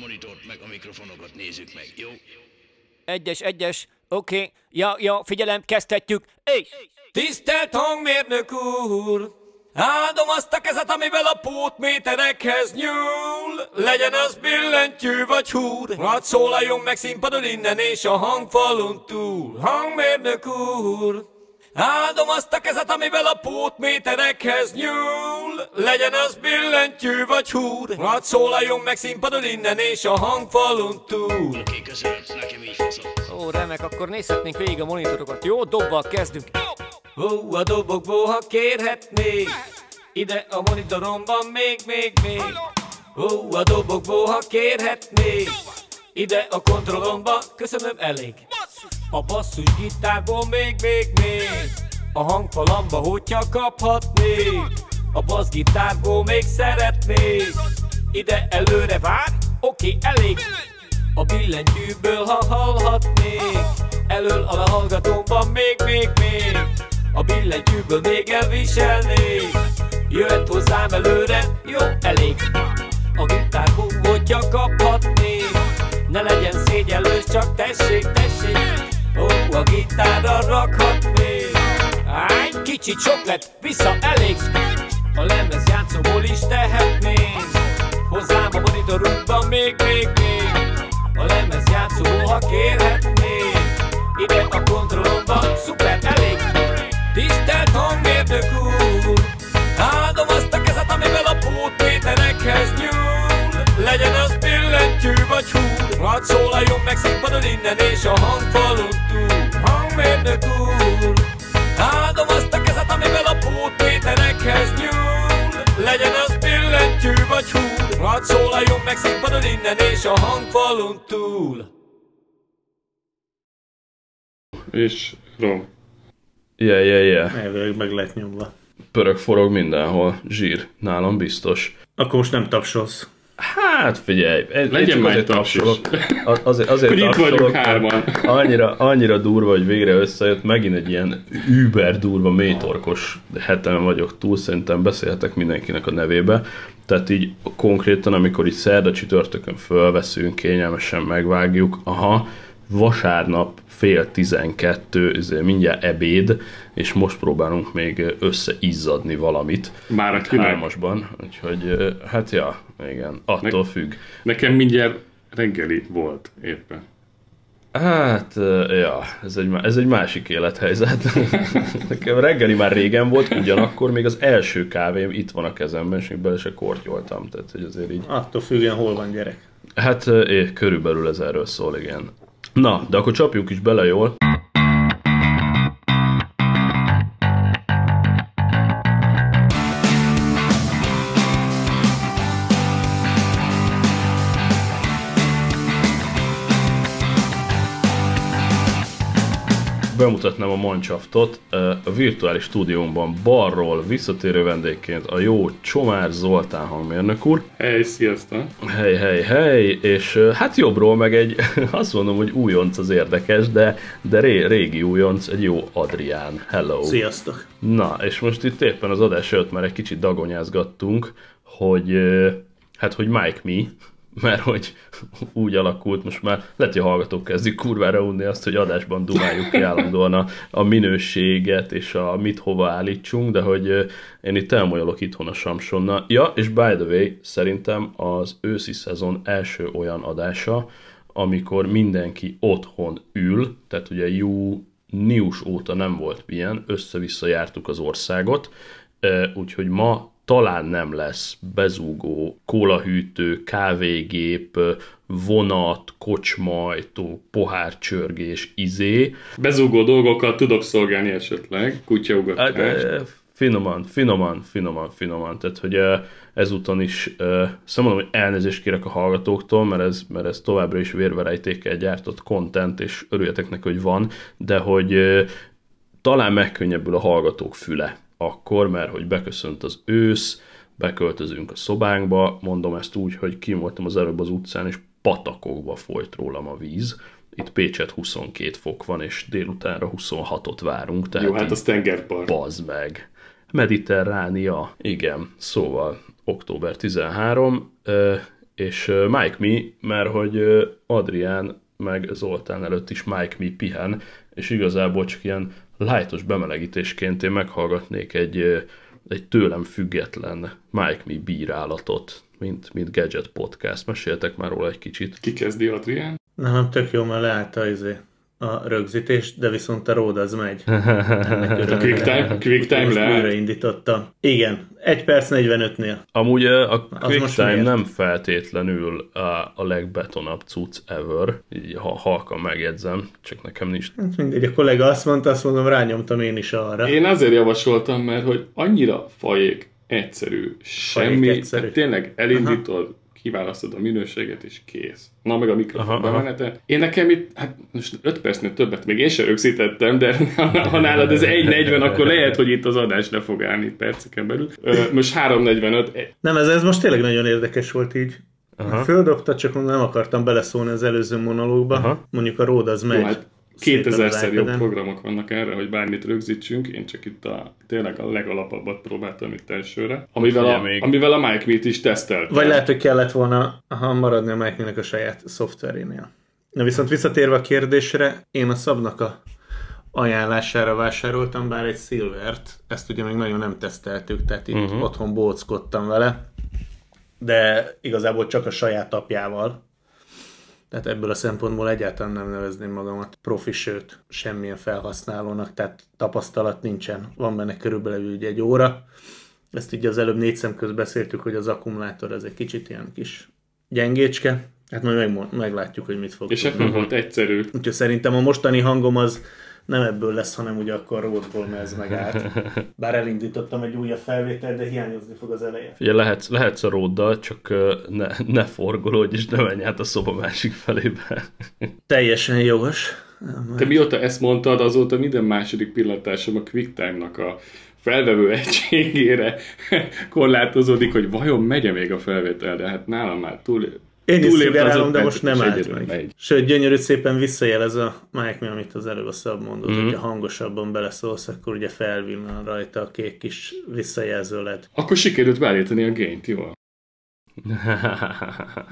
monitort meg a mikrofonokat nézzük meg, jó? Egyes, egyes, oké. Okay. Ja, ja, figyelem, kezdhetjük. És... Tisztelt hangmérnök úr! Áldom azt a kezet, amivel a pótméterekhez nyúl Legyen az billentyű vagy húr Hadd szólaljon meg színpadon innen és a hangfalon túl Hangmérnök úr! Áldom azt a kezet, amivel a pótméterekhez nyúl Legyen az billentyű vagy húr Hadd szólaljon meg színpadon innen és a hangfalon túl Oké, köszönöm, nekem így. Ó, remek, akkor nézhetnénk végig a monitorokat. Jó, dobbal kezdünk. Ó, a dobokból, ha kérhetnék Ide a monitoromban még, még, még Ó, a dobokból, ha kérhetnék Ide a kontrollomba, köszönöm, elég A basszus gitárból még, még, még. A hangfalamba, hogyha kaphatnék. A bassgitárból még szeretnék. Ide előre vár, oké, elég. A billentyűből, ha hallhatnék. Elől a hallgatómban még, még, még. A billentyűből még elviselnék. Jöhet hozzám előre, jó, elég. A gitárból, hogyha kaphatnék. Ne legyen szégyellős, csak tessék, tessék Ó, a gitárra rakhatnék Áj, kicsit sok lett, vissza, elég. A lemez játszóból is tehetnénk. Hozzám a monitorunkban még, még, még. A lemez játszóból, ha kérhetnék Ide a kontrollomba, szuper, elég. Tisztelt hangmérnök úr vagy húr Hadd szólaljon meg színpadon innen és a hangfalon túl Hangmérnök úr Áldom azt a kezet, amivel a pótméterekhez nyúl Legyen az billentyű vagy húr Hadd szólaljon meg színpadon innen és a hangfalon túl És rom. Yeah, yeah, yeah. Elvileg meg lett nyomva. Pörög forog mindenhol. Zsír. Nálam biztos. Akkor most nem tapsolsz. Hát figyelj, Legyen már egy taps is. Azért, azért itt vagyunk hárman. Annyira, annyira durva, hogy végre összejött. Megint egy ilyen über durva, mélytorkos hetem vagyok túl. Szerintem beszélhetek mindenkinek a nevébe. Tehát így konkrétan, amikor így szerda csütörtökön fölveszünk, kényelmesen megvágjuk. Aha, vasárnap fél tizenkettő, mindjárt ebéd, és most próbálunk még összeizzadni valamit. Már a Itt? Hármasban, úgyhogy hát ja, igen, attól függ. Nekem mindjárt reggeli volt éppen. Hát, ja, ez egy, ez egy másik élethelyzet. Nekem reggeli már régen volt, ugyanakkor még az első kávém itt van a kezemben, és még bele se kortyoltam, tehát hogy azért így... Attól függően hol van gyerek. Hát é, körülbelül ez erről szól, igen. Na, de akkor csapjunk is bele jól. Bemutatnám a Mancsaftot. A virtuális stúdiómban balról visszatérő vendégként a jó Csomár Zoltán hangmérnök úr. Hely, sziasztok! Hely, hely, hely, és hát jobbról meg egy, azt mondom, hogy újonc az érdekes, de, de ré, régi újonc, egy jó Adrián. Hello. Sziasztok! Na, és most itt éppen az adás előtt már egy kicsit dagonyázgattunk, hogy hát, hogy Mike mi, mert hogy úgy alakult, most már lehet, hogy a hallgatók kezdik kurvára unni azt, hogy adásban dumáljuk ki állandóan a, a minőséget és a mit hova állítsunk, de hogy én itt elmolyolok itthon a Samsonna. Ja, és by the way, szerintem az őszi szezon első olyan adása, amikor mindenki otthon ül, tehát ugye június óta nem volt ilyen, össze-vissza jártuk az országot, úgyhogy ma talán nem lesz bezúgó kólahűtő, kávégép, vonat, kocsmajtó, pohárcsörgés, izé. Bezúgó dolgokkal tudok szolgálni esetleg, Hát, kutyaugatás. ö, finoman, finoman, finoman, finoman. Tehát, hogy ezúton is szóval mondom, hogy elnézést kérek a hallgatóktól, mert ez, mert ez továbbra is vérverejtékkel gyártott content, és örüljetek neki, hogy van, de hogy talán megkönnyebbül a hallgatók füle akkor, mert hogy beköszönt az ősz, beköltözünk a szobánkba, mondom ezt úgy, hogy kim voltam az előbb az utcán, és patakokba folyt rólam a víz. Itt Pécset 22 fok van, és délutánra 26-ot várunk, tehát Jó, hát az tengerpart. bazd meg. Mediterránia. Igen, szóval október 13, ö, és Mike Mi, mert hogy Adrián meg Zoltán előtt is Mike Mi pihen, és igazából csak ilyen lájtos bemelegítésként én meghallgatnék egy, egy tőlem független Mike Mi bírálatot, mint, mint Gadget Podcast. Meséltek már róla egy kicsit. Ki kezdi Adrián? Nem, tök jó, mert leállt a, izé, a rögzítés, de viszont a road az megy. Örülök. Quick time, quick time Most leállt. újraindítottam. Igen, 1 perc 45-nél. Amúgy a most QuickTime miért? nem feltétlenül a, a legbetonabb cucc ever, így ha, halkan megjegyzem, csak nekem nincs. Hát mindegy, a kollega azt mondta, azt mondom, rányomtam én is arra. Én azért javasoltam, mert hogy annyira fajék egyszerű, semmi, egyszerű. tényleg elindítod, kiválasztod a minőséget, és kész. Na, meg a mikrofon Aha, aha. bemenete. Én nekem itt, hát most 5 percnél többet még én sem rögzítettem, de ha nálad ez 1.40, akkor lehet, hogy itt az adás le fog állni perceken belül. Most 3.45, Nem, ez, ez most tényleg nagyon érdekes volt így. Aha. Földobta, csak nem akartam beleszólni az előző monológba. Aha. Mondjuk a road az megy. Jó, hát 2000-szer jobb programok vannak erre, hogy bármit rögzítsünk, én csak itt a, tényleg a legalapabbat próbáltam itt elsőre, amivel a, még. amivel a Mike Meet is teszteltem. Vagy lehet, hogy kellett volna ha maradni a mike a saját szoftverénél. Na viszont visszatérve a kérdésre, én a szabnak a ajánlására vásároltam, bár egy Silvert, ezt ugye még nagyon nem teszteltük, tehát itt uh-huh. otthon bóckodtam vele, de igazából csak a saját apjával. Tehát ebből a szempontból egyáltalán nem nevezném magamat profi, sőt, semmilyen felhasználónak, tehát tapasztalat nincsen. Van benne körülbelül ugye egy óra. Ezt ugye az előbb négy szem közt beszéltük, hogy az akkumulátor ez egy kicsit ilyen kis gyengécske. Hát majd meg, meglátjuk, hogy mit fog És tudni. akkor volt egyszerű. Úgyhogy szerintem a mostani hangom az nem ebből lesz, hanem ugye akkor rótból ez megállt. Bár elindítottam egy újabb felvételt, de hiányozni fog az eleje. Ugye lehetsz, lehetsz a róddal, csak ne, ne forgolódj, és ne menj át a szoba másik felébe. Teljesen jogos. Te mióta ezt mondtad, azóta minden második pillantásom a QuickTime-nak a felvevő egységére korlátozódik, hogy vajon megye még a felvétel, de hát nálam már túl, Én is szugerálom, de most nem állt meg. megy. Sőt, gyönyörű szépen visszajelez a Mike mi, amit az előbb a szab mondott, Mhm. mm. hogyha hangosabban beleszólsz, akkor ugye felvillan rajta a kék kis visszajelző led. Akkor sikerült beállítani a gain jól.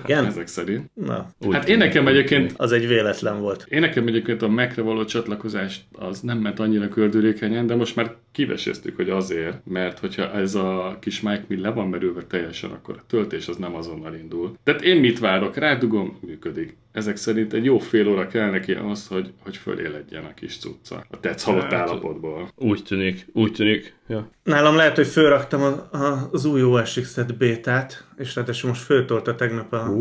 Igen? Ezek szerint. Na, Úgy Hát én nekem egyébként az egy véletlen volt. Én nekem egyébként a Mac-re való csatlakozás az nem ment annyira kördülékenyen, de most már kiveséztük, hogy azért, mert hogyha ez a kis Mike mi le van merülve teljesen, akkor a töltés az nem azonnal indul. Tehát én mit várok? Rádugom, működik. Ezek szerint egy jó fél óra kell neki ahhoz, hogy, hogy föléledjen a kis cucca. A tetsz halott Hát, állapotból. Úgy tűnik, úgy tűnik. Ja. Nálam lehet, hogy fölraktam a, a, az új OS X-et bétát, és ráadásul most föltolta tegnap a,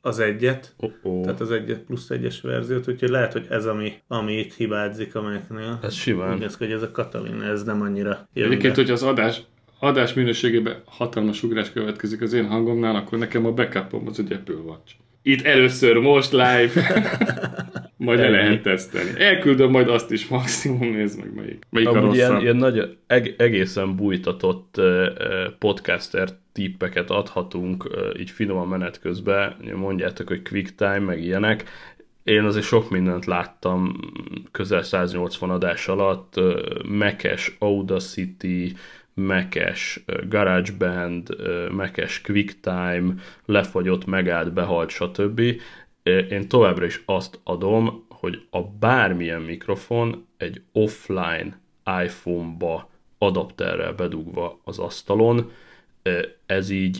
az egyet, oh, oh. tehát az egyet plusz egyes verziót, úgyhogy lehet, hogy ez ami, ami itt hibázik a Mac-nél. Ez simán. Úgy néz hogy ez a Katalin, ez nem annyira jön Egyébként, be. hogy az adás, adás minőségében hatalmas ugrás következik az én hangomnál, akkor nekem a backupom az egy Apple Watch. Itt először, most live. majd le Ennyi. lehet tesztelni. Elküldöm majd azt is maximum, nézd meg melyik. Melyik a Amúgy ilyen, rosszabb. ilyen nagy, eg, egészen bújtatott ö, podcaster tippeket adhatunk ö, így finoman menet közben. Mondjátok, hogy quick time, meg ilyenek. Én azért sok mindent láttam közel 180 adás alatt. ö, Mac-es Audacity, Mac-es ö, GarageBand, ö, Mac-es QuickTime, lefagyott, megállt, behalt, stb. Én továbbra is azt adom, hogy a bármilyen mikrofon egy offline iPhone-ba adapterrel bedugva az asztalon, ez így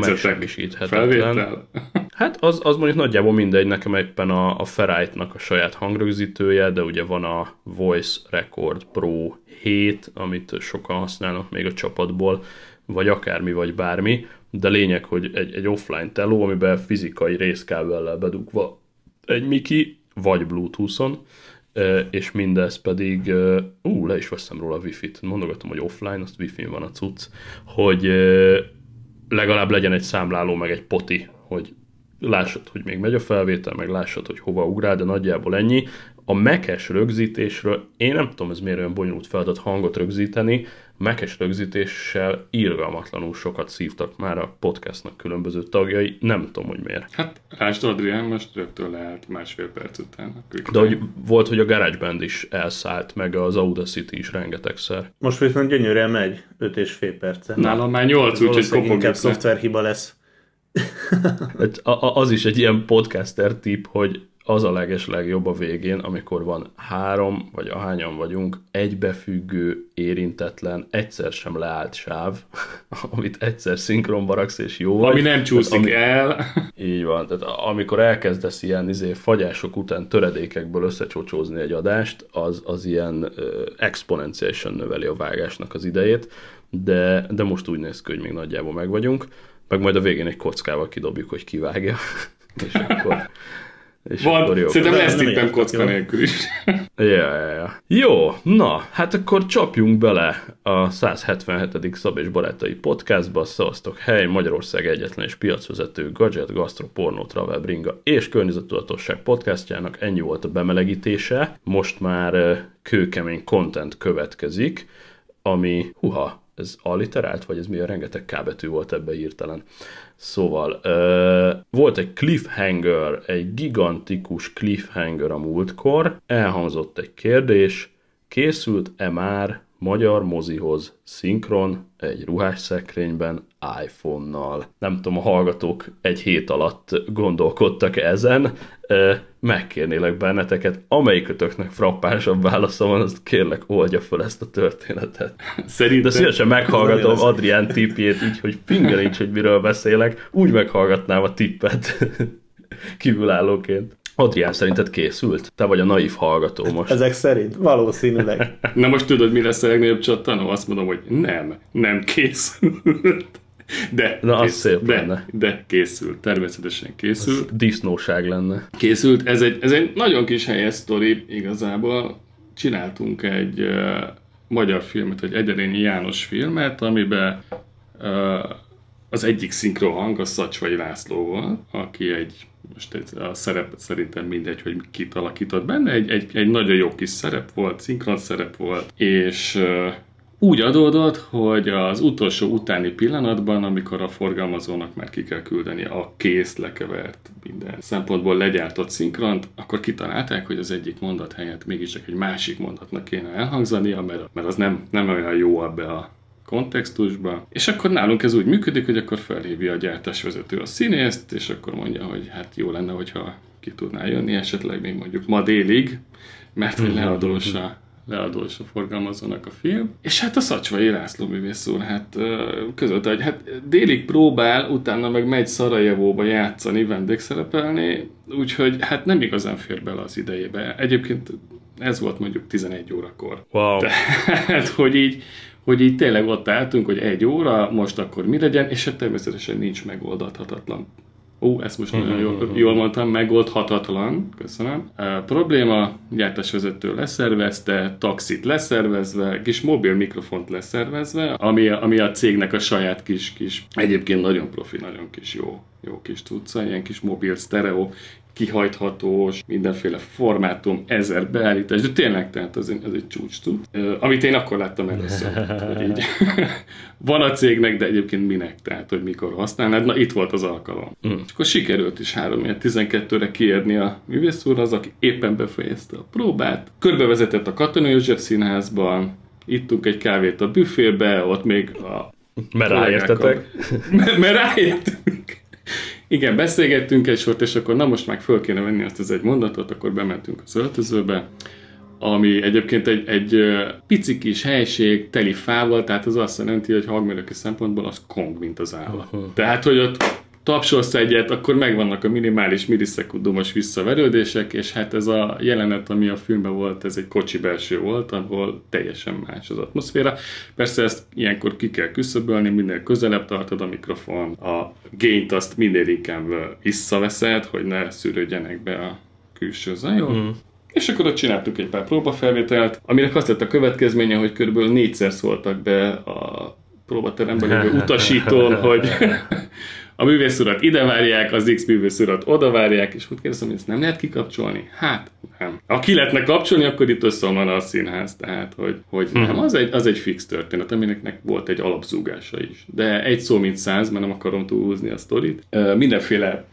megsemmisíthetetlen. Felvétel. Hát az, az mondjuk nagyjából mindegy, nekem éppen a, a Ferrite-nak a saját hangrögzítője, de ugye van a Voice Record Pro 7, amit sokan használnak még a csapatból, vagy akármi, vagy bármi, de lényeg, hogy egy, egy offline teló, amiben fizikai részkábellel bedugva egy Miki, vagy Bluetooth-on, és mindez pedig, ú, le is veszem róla a Wi-Fi-t, mondogatom, hogy offline, azt Wi-Fi-n van a cucc, hogy legalább legyen egy számláló, meg egy poti, hogy lássad, hogy még megy a felvétel, meg lássad, hogy hova ugrál, de nagyjából ennyi. a mekes rögzítésről, én nem tudom, ez miért olyan bonyolult feladat hangot rögzíteni, mekes rögzítéssel irgalmatlanul sokat szívtak már a podcastnak különböző tagjai, nem tudom, hogy miért. Hát, Rást Adrián most rögtön leállt másfél perc után. De hogy volt, hogy a GarageBand is elszállt, meg az Audacity is rengetegszer. Most viszont gyönyörűen megy, 5 és fél perce. Nálam már 8, úgyhogy Valószínűleg inkább szoftverhiba lesz. Hát az is egy ilyen podcaster tip, hogy az a leges legjobb a végén, amikor van három, vagy ahányan vagyunk, egybefüggő, érintetlen, egyszer sem leállt sáv, amit egyszer szinkronba raksz, és jó vagy. Ami nem csúszik ami, el. Így van, tehát amikor elkezdesz ilyen izé, fagyások után töredékekből összecsocsózni egy adást, az, az ilyen ö, exponenciálisan növeli a vágásnak az idejét, de, de most úgy néz ki, hogy még nagyjából meg vagyunk, meg majd a végén egy kockával kidobjuk, hogy kivágja, és akkor, és akkor Van, jó. szerintem lesz tippem kocka jó. nélkül is. Ja, ja, ja. Jó, na, hát akkor csapjunk bele a 177. Szab és Barátai podcastba. Szavaztok, hely, Magyarország egyetlen és piacvezető gadget, gastro, pornó, travel, bringa és környezettudatosság podcastjának ennyi volt a bemelegítése. Most már kőkemény content következik, ami, huha, ez alliterált, vagy ez mi a rengeteg K betű volt ebbe hirtelen. Szóval, ö, volt egy cliffhanger, egy gigantikus cliffhanger a múltkor, elhangzott egy kérdés, készült-e már magyar mozihoz szinkron egy ruhás szekrényben iPhone-nal. Nem tudom, a hallgatók egy hét alatt gondolkodtak ezen. Megkérnélek benneteket, amelyikötöknek frappánsabb válasza van, azt kérlek oldja fel ezt a történetet. Szerintem... De szívesen meghallgatom Adrián tippjét, így, hogy nincs, hogy miről beszélek, úgy meghallgatnám a tippet kívülállóként. Adrián, szerinted készült? Te vagy a naív hallgató most. Ezek szerint valószínűleg. Na most tudod, mi lesz a legnagyobb csattanó? Azt mondom, hogy nem, nem készült. De, Na, az kész, szép de, lenne. de készült, természetesen készült. Disznóság lenne. Készült, ez egy, ez egy nagyon kis helyes sztori igazából. Csináltunk egy uh, magyar filmet, egy Egyedényi János filmet, amiben uh, az egyik szinkrohang a Szacsvai László volt, aki egy, most egy, a szerep szerintem mindegy, hogy kit alakított benne, egy, egy, egy nagyon jó kis szerep volt, szinkron szerep volt, és uh, úgy adódott, hogy az utolsó utáni pillanatban, amikor a forgalmazónak már ki kell küldeni a kész lekevert minden szempontból legyártott szinkront, akkor kitalálták, hogy az egyik mondat helyett mégiscsak egy másik mondatnak kéne elhangzania, mert, mert az nem, nem olyan jó ebbe a kontextusba. És akkor nálunk ez úgy működik, hogy akkor felhívja a gyártásvezető a színészt, és akkor mondja, hogy hát jó lenne, hogyha ki tudná jönni esetleg még mondjuk ma délig, mert hogy leadós a leadós a forgalmazónak a film. És hát a Szacsvai László művész úr, hát között, hogy hát délig próbál, utána meg megy Szarajevóba játszani, vendégszerepelni, úgyhogy hát nem igazán fér bele az idejébe. Egyébként ez volt mondjuk 11 órakor. Wow. Tehát, hogy így, hogy így tényleg ott álltunk, hogy egy óra, most akkor mi legyen, és hát természetesen nincs megoldhatatlan. Ó, ezt most nagyon jól, jól mondtam, megoldhatatlan, köszönöm. A probléma, gyártásvezető leszervezte, taxit leszervezve, kis mobil mikrofont leszervezve, ami, a- ami a cégnek a saját kis, kis, egyébként nagyon profi, nagyon kis jó, jó kis tudca, ilyen kis mobil sztereó, kihajthatós, mindenféle formátum, ezer beállítás, de tényleg, tehát ez egy, ez egy csúcs tud. Amit én akkor láttam először, hogy így van a cégnek, de egyébként minek, tehát hogy mikor használnád, na itt volt az alkalom. Mm. És akkor sikerült is 3 12-re kiérni a művész az, aki éppen befejezte a próbát, körbevezetett a Katona József színházban, ittunk egy kávét a büfébe, ott még a Mert ráértetek. mert ráértünk. Igen, beszélgettünk egy sort, és akkor na most meg föl kéne venni azt az egy mondatot, akkor bementünk az öltözőbe, ami egyébként egy, egy pici kis helység, teli fával, tehát az azt jelenti, hogy hangmérnöki szempontból az kong, mint az állat. Tehát, hogy ott tapsolsz egyet, akkor megvannak a minimális millisekundumos visszaverődések, és hát ez a jelenet, ami a filmben volt, ez egy kocsi belső volt, ahol teljesen más az atmoszféra. Persze ezt ilyenkor ki kell küszöbölni, minél közelebb tartod a mikrofon, a gént azt minél inkább visszaveszed, hogy ne szűrődjenek be a külső zajok. Mm. És akkor ott csináltuk egy pár próbafelvételt, aminek azt lett a következménye, hogy körülbelül négyszer szóltak be a próbateremben lévő utasítón, hogy a művész urat ide várják, az X művész urat oda várják, és úgy kérdezem, hogy ezt nem lehet kikapcsolni? Hát, nem. Ha ki lehetne kapcsolni, akkor itt összeomlan a színház, tehát, hogy, hogy Mhm. nem, az egy, az egy fix történet, aminek volt egy alapzúgása is. De egy szó mint száz, mert nem akarom túlhúzni a sztorit. Mindenféle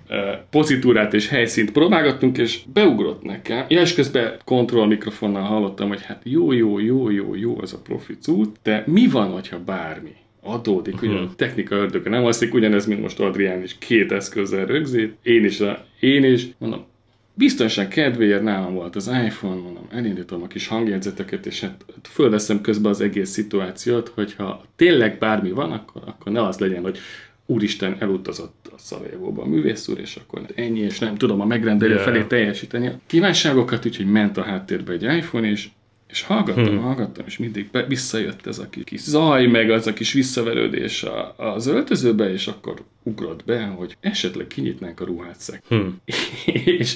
pozitúrát és helyszínt próbálgattunk, és beugrott nekem. Ja, és közben kontroll mikrofonnal hallottam, hogy hát jó, jó, jó, jó, jó az a profi cucc, de mi van, hogyha bármi? Adódik, ugye a technika ördöge nem alszik, ugyanez, mint most Adrián is két eszközzel rögzít, én is, a, én is, mondom, biztonság kedvéért nálam volt az iPhone, mondom, elindítom a kis hangjegyzeteket, és hát fölveszem közben az egész szituációt, hogyha tényleg bármi van, akkor, akkor ne az legyen, hogy úristen elutazott a Szarajevóba a művész úr, és akkor ennyi, és nem tudom a megrendelő Yeah. felé teljesíteni. A kívánságokat, úgyhogy ment a háttérbe egy iPhone, és és hallgattam, hmm. hallgattam, és mindig be, visszajött ez a kis, kis zaj, meg az a kis visszaverődés a, az öltözőbe, és akkor ugrott be, hogy esetleg kinyitnánk a ruhát hmm. és,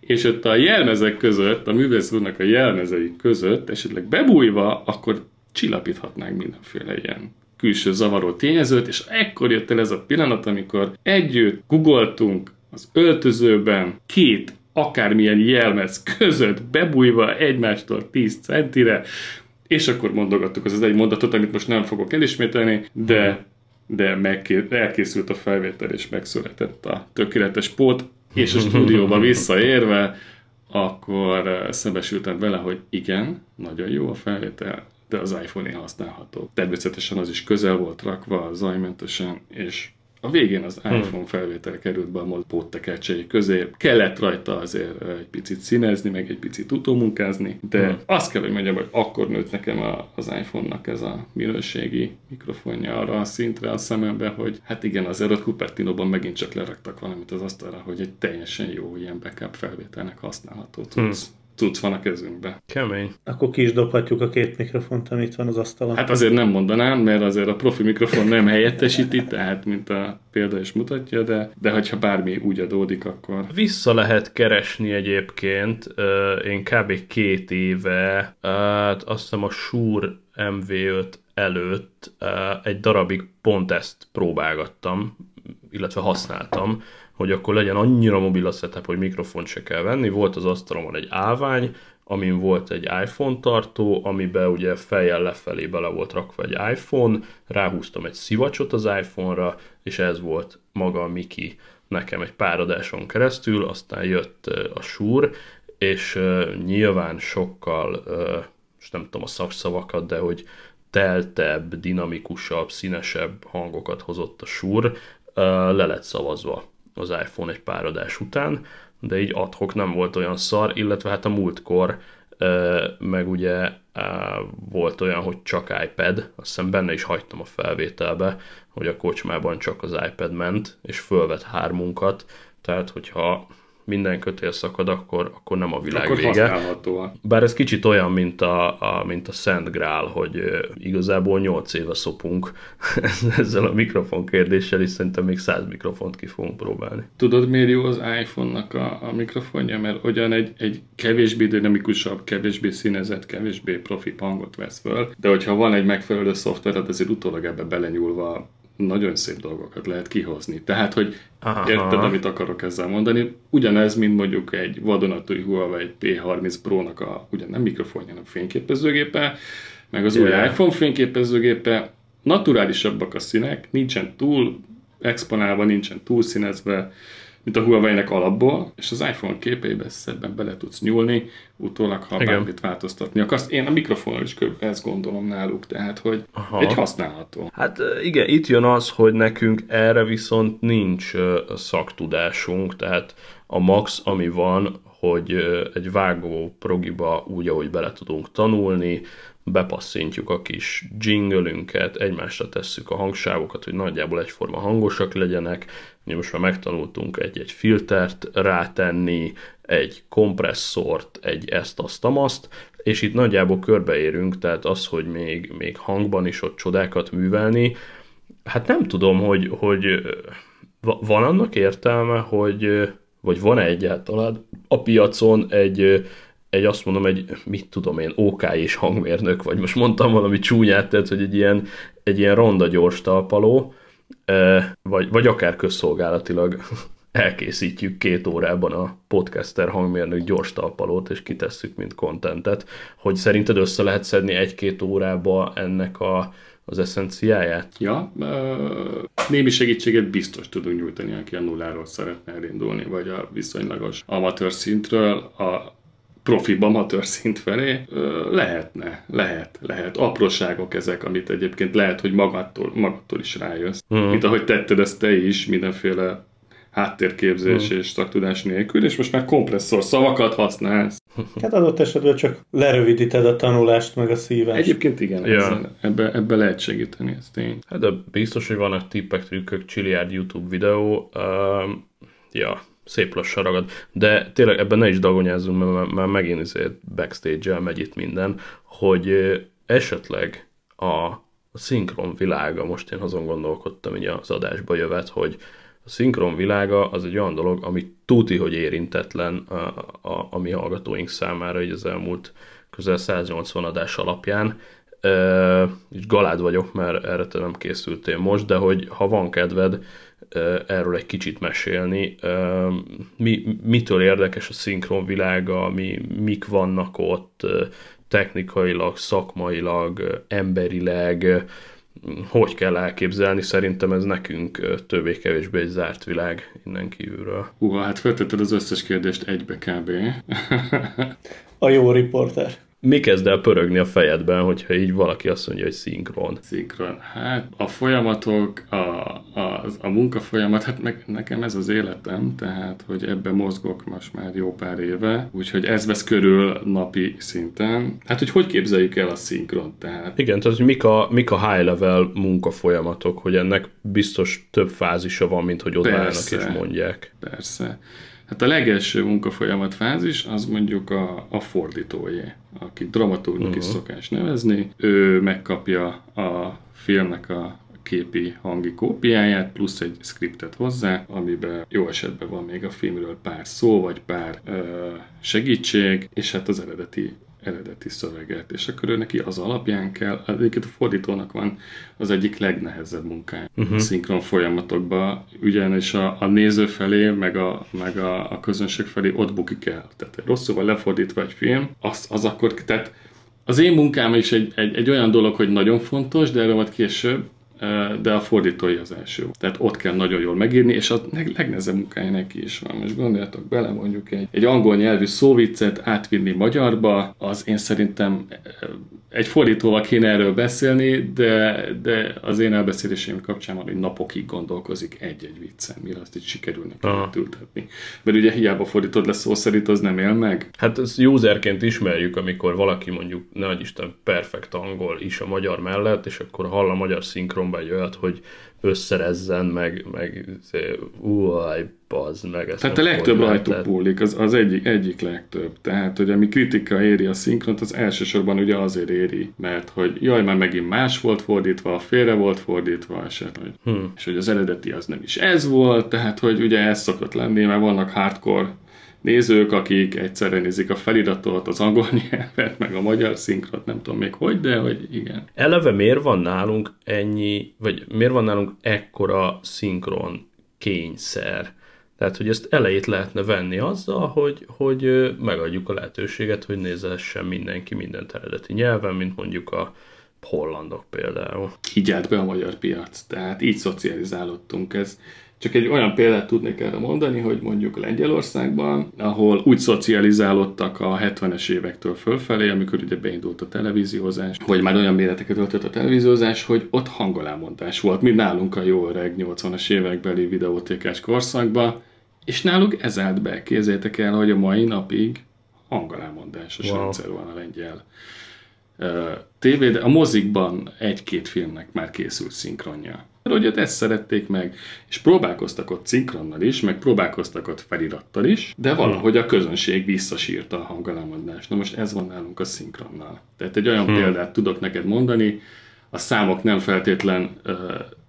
és ott a jelmezek között, a művész úrnak a jelmezei között, esetleg bebújva, akkor csillapíthatnánk mindenféle ilyen külső zavaró tényezőt, és ekkor jött el ez a pillanat, amikor együtt googoltunk az öltözőben két akármilyen jelmez között bebújva egymástól 10 centire, és akkor mondogattuk az az egy mondatot, amit most nem fogok elismételni, de, de megké- elkészült a felvétel, és megszületett a tökéletes pót, és a stúdióba visszaérve, akkor eh, szembesültem vele, hogy igen, nagyon jó a felvétel, de az iPhone-én használható. Természetesen az is közel volt rakva, zajmentesen, és a végén az iPhone felvétel került be a póttekercsei közé. Kellett rajta azért egy picit színezni, meg egy picit utómunkázni, de hmm. azt kell, hogy mondjam, hogy akkor nőtt nekem a, az iPhone-nak ez a minőségi mikrofonja arra a szintre a szemembe, hogy hát igen, azért ott Cupertino-ban megint csak leraktak valamit az asztalra, hogy egy teljesen jó ilyen backup felvételnek használható cucc, hmm. Cucc van a kezünkbe. Kemény. Akkor ki is dobhatjuk a két mikrofont, amit van az asztalon. Hát azért nem mondanám, mert azért a profi mikrofon nem helyettesíti, tehát mint a példa is mutatja, de, de hogyha bármi úgy adódik, akkor Vissza lehet keresni egyébként, ö, én kb. két éve, hát azt hiszem a Shure MV5 előtt ö, egy darabig pont ezt próbálgattam, illetve használtam, hogy akkor legyen annyira mobil a setup, hogy mikrofont se kell venni. Volt az asztalomon egy állvány, amin volt egy iPhone tartó, amiben ugye fejjel lefelé bele volt rakva egy iPhone, ráhúztam egy szivacsot az iPhone-ra, és ez volt maga a Miki nekem egy pár adáson keresztül, aztán jött a Shure, és nyilván sokkal, most nem tudom a szakszavakat, de hogy teltebb, dinamikusabb, színesebb hangokat hozott a ö, le lett szavazva az iPhone egy pár adás után, de így adhok nem volt olyan szar, illetve hát a múltkor meg ugye volt olyan, hogy csak iPad, azt hiszem benne is hagytam a felvételbe, hogy a kocsmában csak az iPad ment, és fölvett hármunkat, tehát hogyha minden kötél szakad, akkor, akkor nem a világ akkor vége. Bár ez kicsit olyan, mint a, a, mint a Szent Grál, hogy igazából 8 éve szopunk ezzel a mikrofon kérdéssel, és szerintem még 100 mikrofont ki fogunk próbálni. Tudod, miért jó az iPhone-nak a, a mikrofonja? Mert ugyan egy, egy kevésbé dinamikusabb, kevésbé színezett, kevésbé profi hangot vesz föl, de hogyha van egy megfelelő szoftvered, azért utólag ebbe belenyúlva nagyon szép dolgokat lehet kihozni. Tehát, hogy Aha. érted, amit akarok ezzel mondani? Ugyanez, mint mondjuk egy vadonatúj Huawei P30 Pro-nak a, ugyan nem mikrofonja, hanem fényképezőgépe, meg az új Yeah. iPhone fényképezőgépe, naturálisabbak a színek, nincsen túl exponálva, nincsen túl színezve, mint a Huawei-nek alapból, és az iPhone képeibe szebben bele tudsz nyúlni, utólag, ha Igen. bármit változtatni akarsz. Én a mikrofonnal is kb. ezt gondolom náluk, tehát, hogy Aha. egy használható. Hát igen, itt jön az, hogy nekünk erre viszont nincs szaktudásunk, tehát a max, ami van, hogy egy vágó progiba úgy, ahogy bele tudunk tanulni, bepasszintjuk a kis jinglünket, egymásra tesszük a hangsávokat, hogy nagyjából egyforma hangosak legyenek. Mi most már megtanultunk egy-egy filtert rátenni, egy kompresszort, egy ezt, azt, amazt, és itt nagyjából körbeérünk, tehát az, hogy még, még hangban is ott csodákat művelni, hát nem tudom, hogy, hogy van annak értelme, hogy vagy van-e egyáltalán a piacon egy, egy azt mondom, egy, mit tudom én, OK és hangmérnök, vagy. Most mondtam valami csúnyát, tehát, hogy egy ilyen, egy ilyen ronda gyors talpaló, vagy, vagy akár közszolgálatilag elkészítjük két órában a podcaster hangmérnök gyors talpalót, és kitesszük, mint kontentet, hogy szerinted össze lehet szedni egy-két órába ennek a, az eszenciáját? Ja, némi segítséget biztos tudunk nyújtani, aki a nulláról szeretne elindulni, vagy a viszonylagos amatőr szintről. A profibb amatőr szint felé lehetne, lehet, lehet. Apróságok ezek, amit egyébként lehet, hogy magadtól, magadtól is rájössz. Mm. Mint ahogy tetted ezt te is, mindenféle háttérképzés hmm. és szaktudás nélkül, és most már kompresszor szavakat használsz. Hát adott esetben csak lerövidíted a tanulást, meg a szívást. Egyébként igen, ja. ezzel, ebbe, ebbe lehet segíteni, ez tény. Hát de biztos, hogy vannak tippek, trükkök, csiliárd YouTube videó. Uh, ja, szép lassan ragad. De tényleg ebben ne is dagonyázzunk, mert már megint azért backstage-el megy itt minden, hogy esetleg a, szinkron világa, most én azon gondolkodtam így az adásba jövet, hogy a szinkron világa az egy olyan dolog, ami tuti, hogy érintetlen a, a, a mi hallgatóink számára így az elmúlt közel 180 adás alapján, e, és galád vagyok, mert erre te nem készültél most, de hogy ha van kedved erről egy kicsit mesélni, mi, mitől érdekes a szinkron világa, mi, mik vannak ott technikailag, szakmailag, emberileg, hogy kell elképzelni, szerintem ez nekünk többé-kevésbé egy zárt világ innen kívülről. Hú, hát feltetted az összes kérdést egybe kb. A jó riporter mi kezd el pörögni a fejedben, hogyha így valaki azt mondja, hogy szinkron? Szinkron. Hát a folyamatok, a, a, a munkafolyamat, hát meg, nekem ez az életem, tehát, hogy ebben mozgok most már jó pár éve, úgyhogy ez vesz körül napi szinten. Hát, hogy hogy képzeljük el a szinkron, tehát. Igen, tehát, hogy mik a, mik a high level munkafolyamatok, hogy ennek biztos több fázisa van, mint hogy ott állnak és mondják. Persze. Hát a legelső munkafolyamat fázis az mondjuk a, a fordítójé, aki dramaturgnak uh-huh. is szokás nevezni. Ő megkapja a filmnek a képi hangi kópiáját, plusz egy scriptet hozzá, amiben jó esetben van még a filmről pár szó, vagy pár ö, segítség, és hát az eredeti eredeti szöveget, és akkor ő neki az alapján kell, egyébként a fordítónak van az egyik legnehezebb munkája uh-huh. a szinkron folyamatokban, ugyanis a, a néző felé, meg, a, meg a, a közönség felé ott bukik el. Tehát rosszul van lefordítva egy film, az, az akkor, tehát az én munkám is egy, egy, egy olyan dolog, hogy nagyon fontos, de erről majd később, de a fordítói az első. Tehát ott kell nagyon jól megírni, és a legnehezebb munkája neki is van. Most gondoljatok bele, mondjuk egy, egy angol nyelvű szóviccet átvinni magyarba, az én szerintem egy fordítóval kéne erről beszélni, de, de az én elbeszélésém kapcsán van, hogy napokig gondolkozik egy-egy viccen, mire azt itt sikerül neki ültetni. Mert ugye hiába fordítod le szó szerint, az nem él meg. Hát ezt userként ismerjük, amikor valaki mondjuk, nagy Isten, perfekt angol is a magyar mellett, és akkor hall a magyar szinkronba egy olyat, hogy összerezzen, meg, meg uaj, bazd meg. Ezt Tehát a legtöbb rajtuk púlik, az, az egyik, egyik legtöbb. Tehát, hogy ami kritika éri a szinkront, az elsősorban ugye azért éri, mert hogy jaj, már megint más volt fordítva, félre volt fordítva, esetleg. Hmm. És hogy az eredeti az nem is ez volt, tehát, hogy ugye ez szokott lenni, mert vannak hardcore nézők, akik egyszerre nézik a feliratot, az angol nyelvet, meg a magyar szinkrot, nem tudom még hogy, de hogy igen. Eleve miért van nálunk ennyi, vagy miért van nálunk ekkora szinkron kényszer? Tehát, hogy ezt elejét lehetne venni azzal, hogy, hogy megadjuk a lehetőséget, hogy nézhessen mindenki mindent eredeti nyelven, mint mondjuk a hollandok például. Így állt be a magyar piac, tehát így szocializálódtunk. Ez csak egy olyan példát tudnék erre mondani, hogy mondjuk Lengyelországban, ahol úgy szocializálódtak a 70-es évektől fölfelé, amikor ugye beindult a televíziózás, vagy már olyan méreteket öltött a televíziózás, hogy ott hangolámondás volt, mint nálunk a jó öreg 80-as évekbeli videótékás korszakban, és náluk ez állt be. Képzeljétek el, hogy a mai napig hangolámondásos wow. rendszer van a lengyel tévé, de a mozikban egy-két filmnek már készült szinkronja. Hogy ott ezt szerették meg, és próbálkoztak ott szinkronnal is, meg próbálkoztak ott felirattal is, de valahogy a közönség visszasírta a hangolámondást. Na most ez van nálunk a szinkronnal. Tehát egy olyan hmm. példát tudok neked mondani, a számok nem feltétlen uh,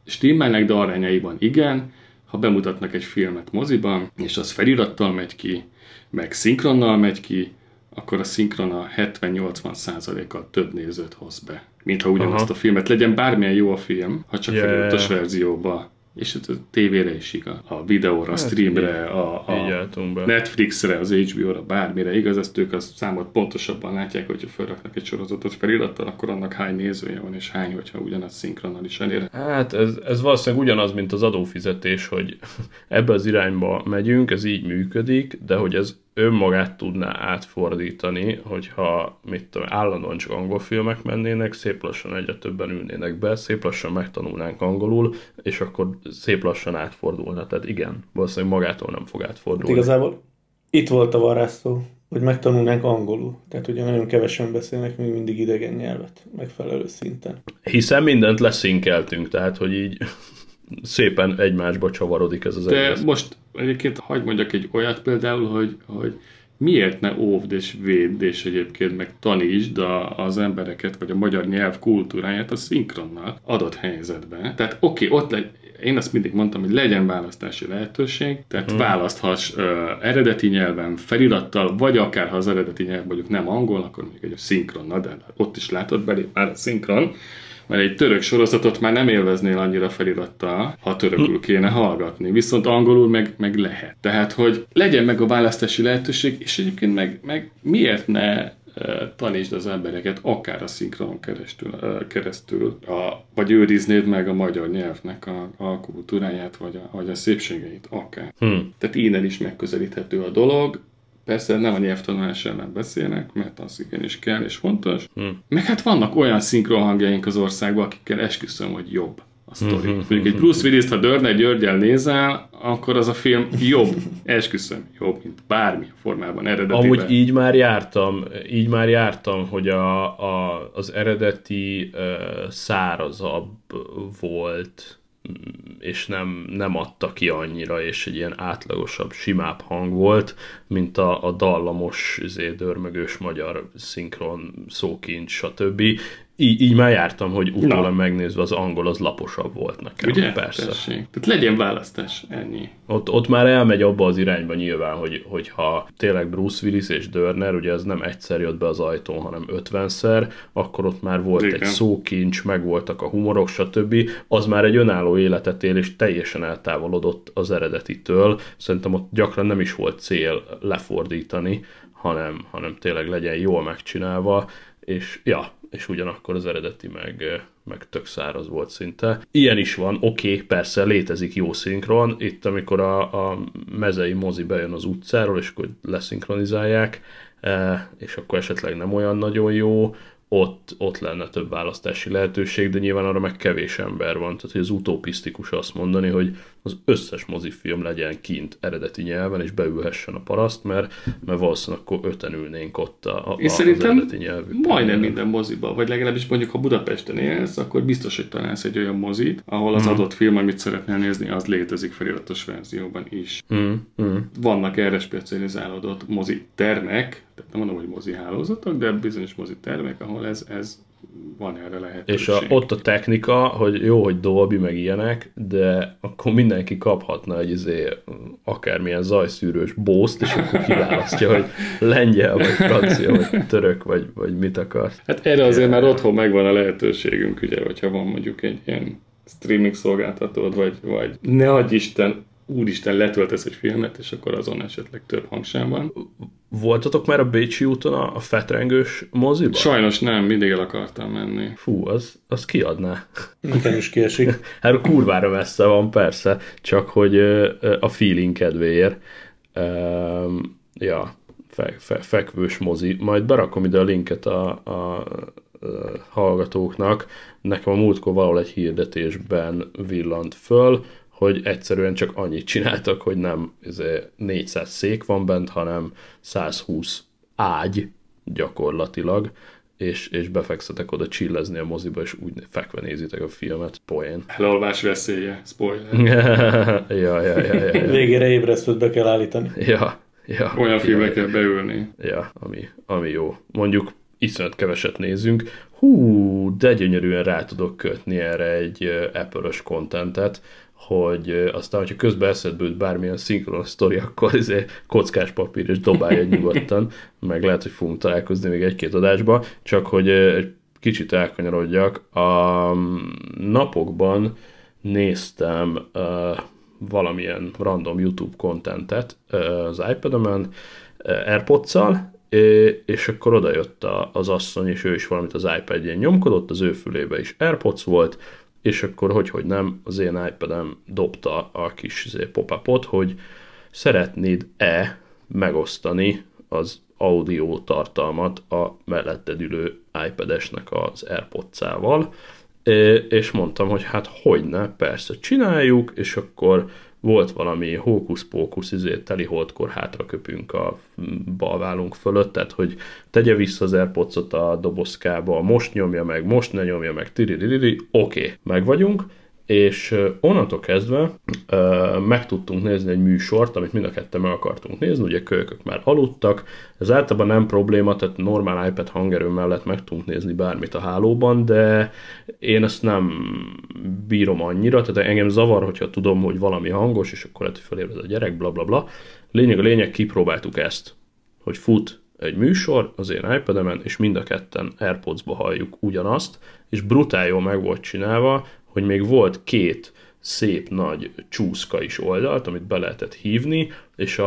stimmelnek, de arányaiban igen, ha bemutatnak egy filmet moziban, és az felirattal megy ki, meg szinkronnal megy ki, akkor a szinkron a 70-80 százalékkal több nézőt hoz be, mint ha ugyanazt Aha. a filmet legyen. Bármilyen jó a film, ha csak yeah. feliratos verzióba És a tévére is igaz. A videóra, a streamre, a, Hát Így a be. Netflixre, az HBO-ra, bármire igaz, ezt ők az számot pontosabban látják, hogyha felraknak egy sorozatot felirattal, akkor annak hány nézője van, és hány, hogyha ugyanaz szinkronnal is elér. Hát ez, ez valószínűleg ugyanaz, mint az adófizetés, hogy ebbe az irányba megyünk, ez így működik, de hogy ez önmagát tudná átfordítani, hogyha mit tudom, állandóan csak angol filmek mennének, szép lassan egyre többen ülnének be, szép lassan megtanulnánk angolul, és akkor szép lassan átfordulna. Tehát igen, valószínűleg magától nem fog Hát átfordulni. igazából itt volt a varázsló, hogy megtanulnánk angolul. Tehát ugye nagyon kevesen beszélnek még mindig idegen nyelvet megfelelő szinten. Hiszen mindent leszinkeltünk, tehát hogy így szépen egymásba csavarodik ez az De egész. most egyébként hagyd mondjak egy olyat például, hogy, hogy miért ne óvd és védd, és egyébként meg tanítsd a, az embereket, vagy a magyar nyelv kultúráját a szinkronnal adott helyzetben. Tehát oké, okay, ott legy, én azt mindig mondtam, hogy legyen választási lehetőség, tehát hmm. választhass ö, eredeti nyelven, felirattal, vagy akár ha az eredeti nyelv mondjuk nem angol, akkor mondjuk egy szinkronnal, de ott is látod belép már a szinkron, mert egy török sorozatot már nem élveznél annyira felirattal, ha törökül kéne hallgatni, viszont angolul meg, meg lehet. Tehát, hogy legyen meg a választási lehetőség, és egyébként meg, meg miért ne tanítsd az embereket akár a szinkronon keresztül, keresztül a, vagy őriznéd meg a magyar nyelvnek a, a kultúráját, vagy a, vagy a szépségeit, akár. Hmm. Tehát innen is megközelíthető a dolog. Persze nem a nyelvtanulás ellen beszélnek, mert az igenis kell és fontos. Hmm. Meg hát vannak olyan szinkron hangjaink az országban, akikkel esküszöm, hogy jobb a sztori. Mondjuk egy Bruce Willis, ha Dörner Györgyel nézel, akkor az a film jobb, esküszöm, jobb, mint bármi formában eredetiben. Amúgy így már jártam, így már jártam, hogy a, a, az eredeti uh, szárazabb volt, és nem, nem adta ki annyira, és egy ilyen átlagosabb, simább hang volt, mint a, a dallamos, izé, dörmögős magyar szinkron, szókincs, stb. Így, így már jártam, hogy utólag megnézve az angol az laposabb volt nekem. Ugye? Persze. Tessék. Tehát legyen választás, ennyi. Ott, ott már elmegy abba az irányba nyilván, hogy, hogyha tényleg Bruce Willis és Dörner, ugye ez nem egyszer jött be az ajtón, hanem ötvenszer, akkor ott már volt Igen. egy szókincs, meg voltak a humorok, stb. Az már egy önálló életet él, és teljesen eltávolodott az eredetitől. Szerintem ott gyakran nem is volt cél lefordítani, hanem, hanem tényleg legyen jól megcsinálva, és ja, és ugyanakkor az eredeti meg, meg tök száraz volt szinte. Ilyen is van, oké, okay, persze létezik jó szinkron, itt amikor a, a mezei mozi bejön az utcáról, és akkor leszinkronizálják, és akkor esetleg nem olyan nagyon jó, ott, ott lenne több választási lehetőség, de nyilván arra meg kevés ember van, tehát hogy az utopisztikus azt mondani, hogy az összes mozifilm legyen kint eredeti nyelven, és beülhessen a paraszt, mert, mert valószínűleg akkor öten ülnénk ott a, a, az szerintem eredeti nyelvű. majdnem minden moziba, vagy legalábbis mondjuk ha Budapesten élsz, akkor biztos, hogy találsz egy olyan mozit, ahol az adott film, amit szeretnél nézni, az létezik feliratos verzióban is. Mm, mm. Vannak erre specializálódott mozi termek, tehát nem mondom, hogy mozi hálózatok, de bizonyos mozi termek, ahol ez, ez van erre lehetőség. És a, ott a technika, hogy jó, hogy Dolby meg ilyenek, de akkor mindenki kaphatna egy izé, akármilyen zajszűrős bószt, és akkor kiválasztja, hogy lengyel, vagy francia, vagy török, vagy, vagy mit akar. Hát erre azért már otthon megvan a lehetőségünk, ugye, hogyha van mondjuk egy ilyen streaming szolgáltatód, vagy, vagy ne adj Isten, úristen, letöltesz egy filmet, és akkor azon esetleg több hangsám van. Voltatok már a Bécsi úton a, a fetrengős moziba? Sajnos nem, mindig el akartam menni. Fú, az, az kiadná. Nekem is kiesik. Hát kurvára messze van, persze, csak hogy a feeling kedvéért. Um, ja, fe, fe, fekvős mozi. Majd berakom ide a linket a, a, a hallgatóknak. Nekem a múltkor valahol egy hirdetésben villant föl, hogy egyszerűen csak annyit csináltak, hogy nem izé, 400 szék van bent, hanem 120 ágy gyakorlatilag, és, és befekszetek oda csillezni a moziba, és úgy fekve nézitek a filmet. Poén. Elalvás veszélye, spoiler. ja, ja, ja, ja, ja. Végére ébresztőt be kell állítani. ja, ja. Olyan ja, kell beülni. Ja, ami, ami jó. Mondjuk iszonyat keveset nézünk. Hú, de gyönyörűen rá tudok kötni erre egy Apple-ös kontentet, hogy aztán, hogyha közben eszedbe jut bármilyen szinkron sztori, akkor izé kockás papír és dobálja nyugodtan, meg lehet, hogy fogunk találkozni még egy-két adásba, csak hogy egy kicsit elkanyarodjak. A mm, napokban néztem uh, valamilyen random YouTube kontentet uh, az iPad-emen uh, Airpods-szal, és akkor odajött az asszony, és ő is valamit az iPad-jén nyomkodott, az ő fülébe is Airpods volt, és akkor hogy, hogy nem, az én iPad-em dobta a kis izé, pop hogy szeretnéd-e megosztani az audio tartalmat a melletted ülő iPad-esnek az AirPods-ával, és mondtam, hogy hát hogyne, persze csináljuk, és akkor volt valami hókusz-pókusz, izé, teli holdkor hátra köpünk a balválunk fölött, tehát hogy tegye vissza az airpods a dobozkába, most nyomja meg, most ne nyomja meg, tiriririri, oké, okay, meg vagyunk, és onnantól kezdve meg tudtunk nézni egy műsort, amit mind a ketten meg akartunk nézni, ugye kölykök már aludtak, ez általában nem probléma, tehát normál iPad hangerő mellett meg tudunk nézni bármit a hálóban, de én ezt nem bírom annyira, tehát engem zavar, hogyha tudom, hogy valami hangos, és akkor hogy felébred a gyerek, bla bla bla. Lényeg a lényeg, kipróbáltuk ezt, hogy fut egy műsor az én iPad-emen, és mind a ketten AirPods-ba halljuk ugyanazt, és brutál jól meg volt csinálva, hogy még volt két szép nagy csúszka is oldalt, amit be lehetett hívni, és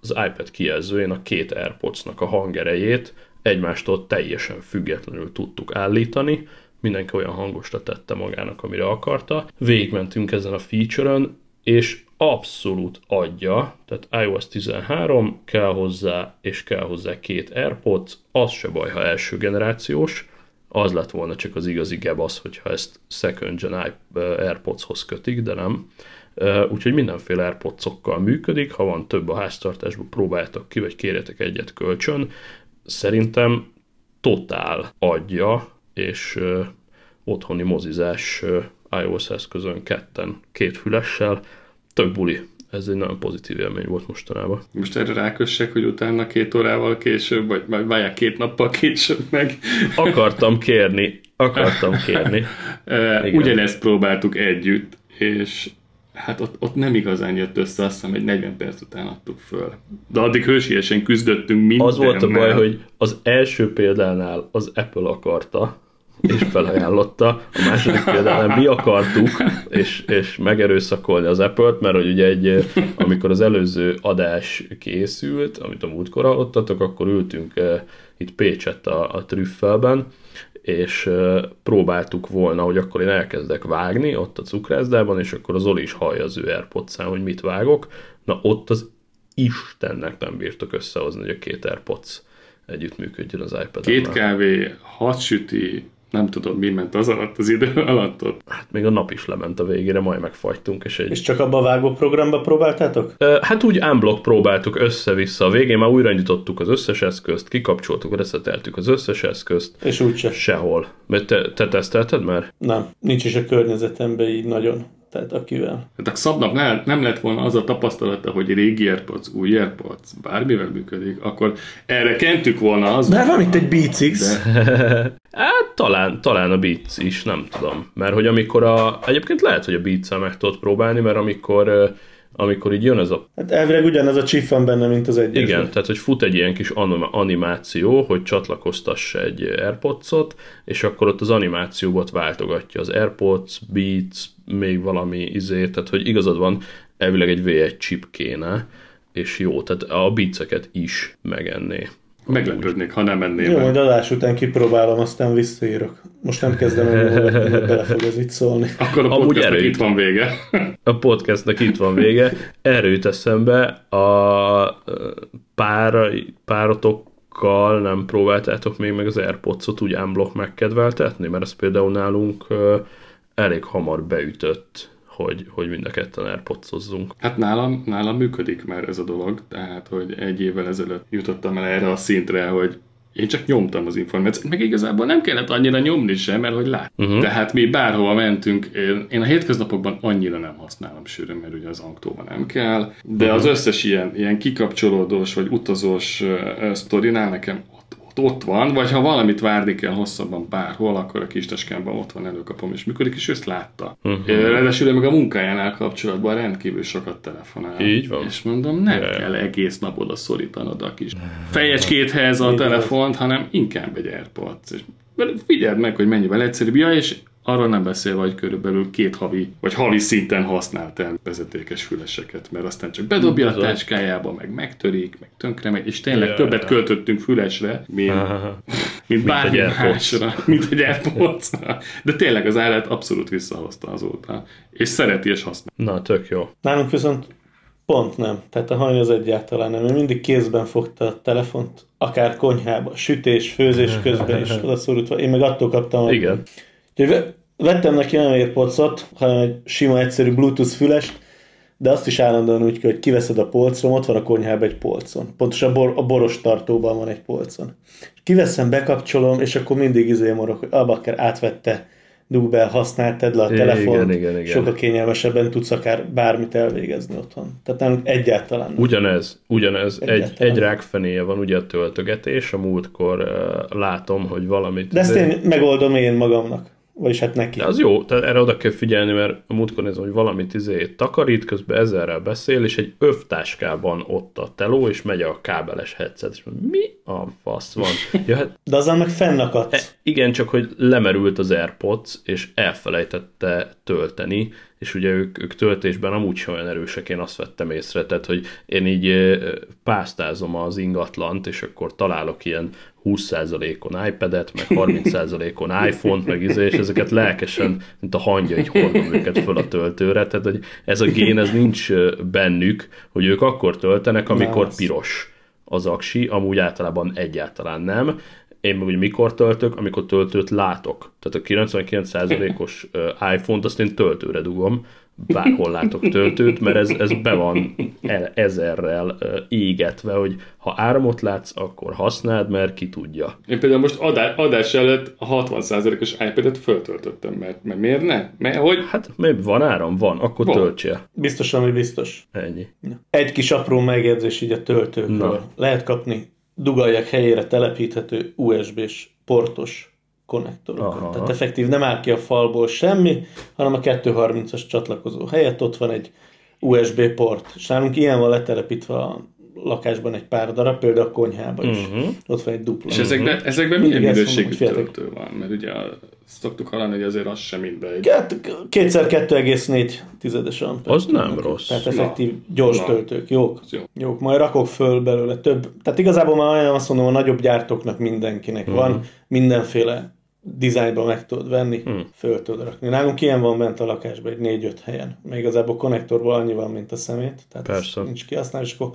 az iPad kijelzőjén a két AirPods-nak a hangerejét egymástól teljesen függetlenül tudtuk állítani, mindenki olyan hangosra tette magának, amire akarta. Végmentünk ezen a feature-ön, és abszolút adja, tehát iOS 13 kell hozzá, és kell hozzá két AirPods, az se baj, ha első generációs, az lett volna csak az igazi gebasz, hogyha ezt second gen AirPods-hoz kötik, de nem. Úgyhogy mindenféle airpods működik, ha van több a háztartásban, próbáljátok ki, vagy kérjetek egyet kölcsön. Szerintem totál adja, és otthoni mozizás iOS eszközön ketten, két fülessel, tök buli ez egy nagyon pozitív élmény volt mostanában. Most erre rákössek, hogy utána két órával később, vagy majd várják két nappal később meg. Akartam kérni, akartam kérni. Ugyanezt próbáltuk együtt, és hát ott, ott nem igazán jött össze, azt hiszem, egy 40 perc után adtuk föl. De addig hősiesen küzdöttünk minden. Az volt a baj, hogy az első példánál az Apple akarta, és felajánlotta. A második példánál mi akartuk, és, és megerőszakolni az Apple-t, mert hogy ugye egy, amikor az előző adás készült, amit a múltkor hallottatok, akkor ültünk uh, itt Pécsett a, a Trüffelben, és uh, próbáltuk volna, hogy akkor én elkezdek vágni ott a cukrászdában, és akkor az Oli is hallja az ő airpods hogy mit vágok. Na ott az Istennek nem bírtok összehozni, hogy a két AirPods együttműködjön az ipad Két kávé, hat süti, nem tudom, mi ment az alatt az idő alatt ott. Hát még a nap is lement a végére, majd megfagytunk. És, egy... és csak abba a vágó programba próbáltátok? Hát úgy unblock próbáltuk össze-vissza. A végén már újra nyitottuk az összes eszközt, kikapcsoltuk, reszeteltük az összes eszközt. És úgyse. Sehol. Mert te, te tesztelted már? Nem, nincs is a környezetemben így nagyon tehát akivel. Hát a szabnak nem, nem lett volna az a tapasztalata, hogy régi AirPods, új AirPods, bármivel működik, akkor erre kentük volna az. De van itt egy Beats X. De... hát talán, talán a Beats is, nem tudom. Mert hogy amikor a, egyébként lehet, hogy a beats meg tudod próbálni, mert amikor amikor így jön ez a... Hát elvileg ugyanez a chip van benne, mint az egy. Igen, tehát hogy fut egy ilyen kis animáció, hogy csatlakoztassa egy Airpods-ot, és akkor ott az animációbot váltogatja az Airpods, Beats, még valami izé, tehát hogy igazad van, elvileg egy V1 chip kéne, és jó, tehát a beatseket is megenné. Meglepődnék, ha nem menném. Jó, majd adás után kipróbálom, aztán visszaírok. Most nem kezdem el, hogy bele fog ez itt szólni. Akkor a podcastnek itt van vége. A podcastnek itt van vége. Erről jut eszembe, a pár, párotokkal nem próbáltátok még meg az Airpods-ot úgy unblock megkedveltetni, mert ez például nálunk elég hamar beütött hogy, hogy mind a ketten airpods Hát nálam, nálam működik már ez a dolog, tehát hogy egy évvel ezelőtt jutottam el erre a szintre, hogy én csak nyomtam az információt, meg igazából nem kellett annyira nyomni sem, mert hogy lát. Uh-huh. Tehát mi bárhova mentünk, én, én a hétköznapokban annyira nem használom sűrűn, mert ugye az autóban nem kell, de uh-huh. az összes ilyen, ilyen kikapcsolódós vagy utazós uh, sztorinál nekem ott van, vagy ha valamit várni kell hosszabban bárhol, akkor a kis taskámban ott van, előkapom és működik, és ezt látta. Uh-huh. Ráadásul meg a munkájánál kapcsolatban rendkívül sokat telefonál. Így van. És mondom, nem yeah. kell egész nap oda szorítanod a kis fejecskéthez a telefont, hanem inkább egy AirPods. És figyeld meg, hogy mennyivel egyszerűbb. Ja, és Arról nem beszélve, hogy körülbelül két havi, vagy havi szinten használt el vezetékes füleseket, mert aztán csak bedobja a táskájába, meg megtörik, meg tönkre megy, és tényleg Ja, többet ja. költöttünk fülesre, mint, mint bármi AirPods. másra, mint egy airpods De tényleg az árát abszolút visszahozta azóta. És szereti és használ. Na, tök jó. Nálunk viszont pont nem. Tehát a hany az egyáltalán nem. Ő mindig kézben fogta a telefont, akár konyhába, sütés, főzés közben is odaszorultva. Én meg attól kaptam, hogy Igen. Ve- vettem neki nem AirPods-ot, hanem egy sima, egyszerű Bluetooth fülest, de azt is állandóan úgy hogy kiveszed a polcról, ott van a konyhában egy polcon. Pontosan a, bor, a boros tartóban van egy polcon. Kiveszem, bekapcsolom, és akkor mindig izé morog, hogy abba kell átvette, dugd be, használt, tedd le a telefont, igen, igen. sokkal kényelmesebben tudsz akár bármit elvégezni otthon. Tehát nálunk egyáltalán nem. Ugyanez, ugyanez. Egy, Egyáltalán. egy rákfenéje van ugye a töltögetés, a múltkor uh, látom, hogy valamit... De ezt én megoldom én magamnak. Vagyis hát neki. De az jó, tehát erre oda kell figyelni, mert a múltkor nézem, hogy valamit izé takarít, közben ezerrel beszél, és egy övtáskában ott a teló, és megy a kábeles headset, és mondom, mi a fasz van? Ja, hát De azzal meg fennakadsz. E, igen, csak hogy lemerült az AirPods, és elfelejtette tölteni, és ugye ők, ők töltésben amúgy sem olyan erősek, én azt vettem észre, tehát hogy én így pásztázom az ingatlant, és akkor találok ilyen 20%-on iPad-et, meg 30%-on iPhone-t, meg izé, és ezeket lelkesen, mint a hangya, így hordom őket föl a töltőre, tehát hogy ez a gén, ez nincs bennük, hogy ők akkor töltenek, amikor piros az aksi, amúgy általában egyáltalán nem. Én meg ugye mikor töltök, amikor töltőt látok. Tehát a 99%-os ö, iPhone-t azt én töltőre dugom, bárhol látok töltőt, mert ez, ez be van el, ezerrel égetve, hogy ha áramot látsz, akkor használd, mert ki tudja. Én például most adás, adás előtt a 60%-os iPad-et föltöltöttem, mert, mert miért ne? Mert hogy Hát, mi van áram? Van, akkor Van. töltsél. Biztosan, hogy biztos. Ennyi. Egy kis apró megjegyzés így a töltőkről. Na. Lehet kapni dugaljak helyére telepíthető USB-s portos konnektorokat. Aha. Tehát effektív nem áll ki a falból semmi, hanem a 230-as csatlakozó helyett ott van egy USB port. És nálunk ilyen van letelepítve a lakásban egy pár darab, például a konyhában is. Mhm. Ott van egy dupla. És ezekben, ezekben milyen minőségű töltő van? Mert ugye szoktuk hallani, hogy azért az sem mindegy. Kett- Kétszer 2,4 tizedes amper. Az nem rossz. Tehát effektív gyors Na. töltők, jók. Jó. Jók, majd rakok föl belőle több. Tehát igazából már olyan azt mondom, a nagyobb gyártóknak mindenkinek Mhm. van, mindenféle dizájnban meg tudod venni, Mhm. föl tudod rakni. Nálunk ilyen van bent a lakásban, egy négy-öt helyen. Még igazából konnektorból annyi van, mint a szemét, tehát Persze. nincs kihasználva, és akkor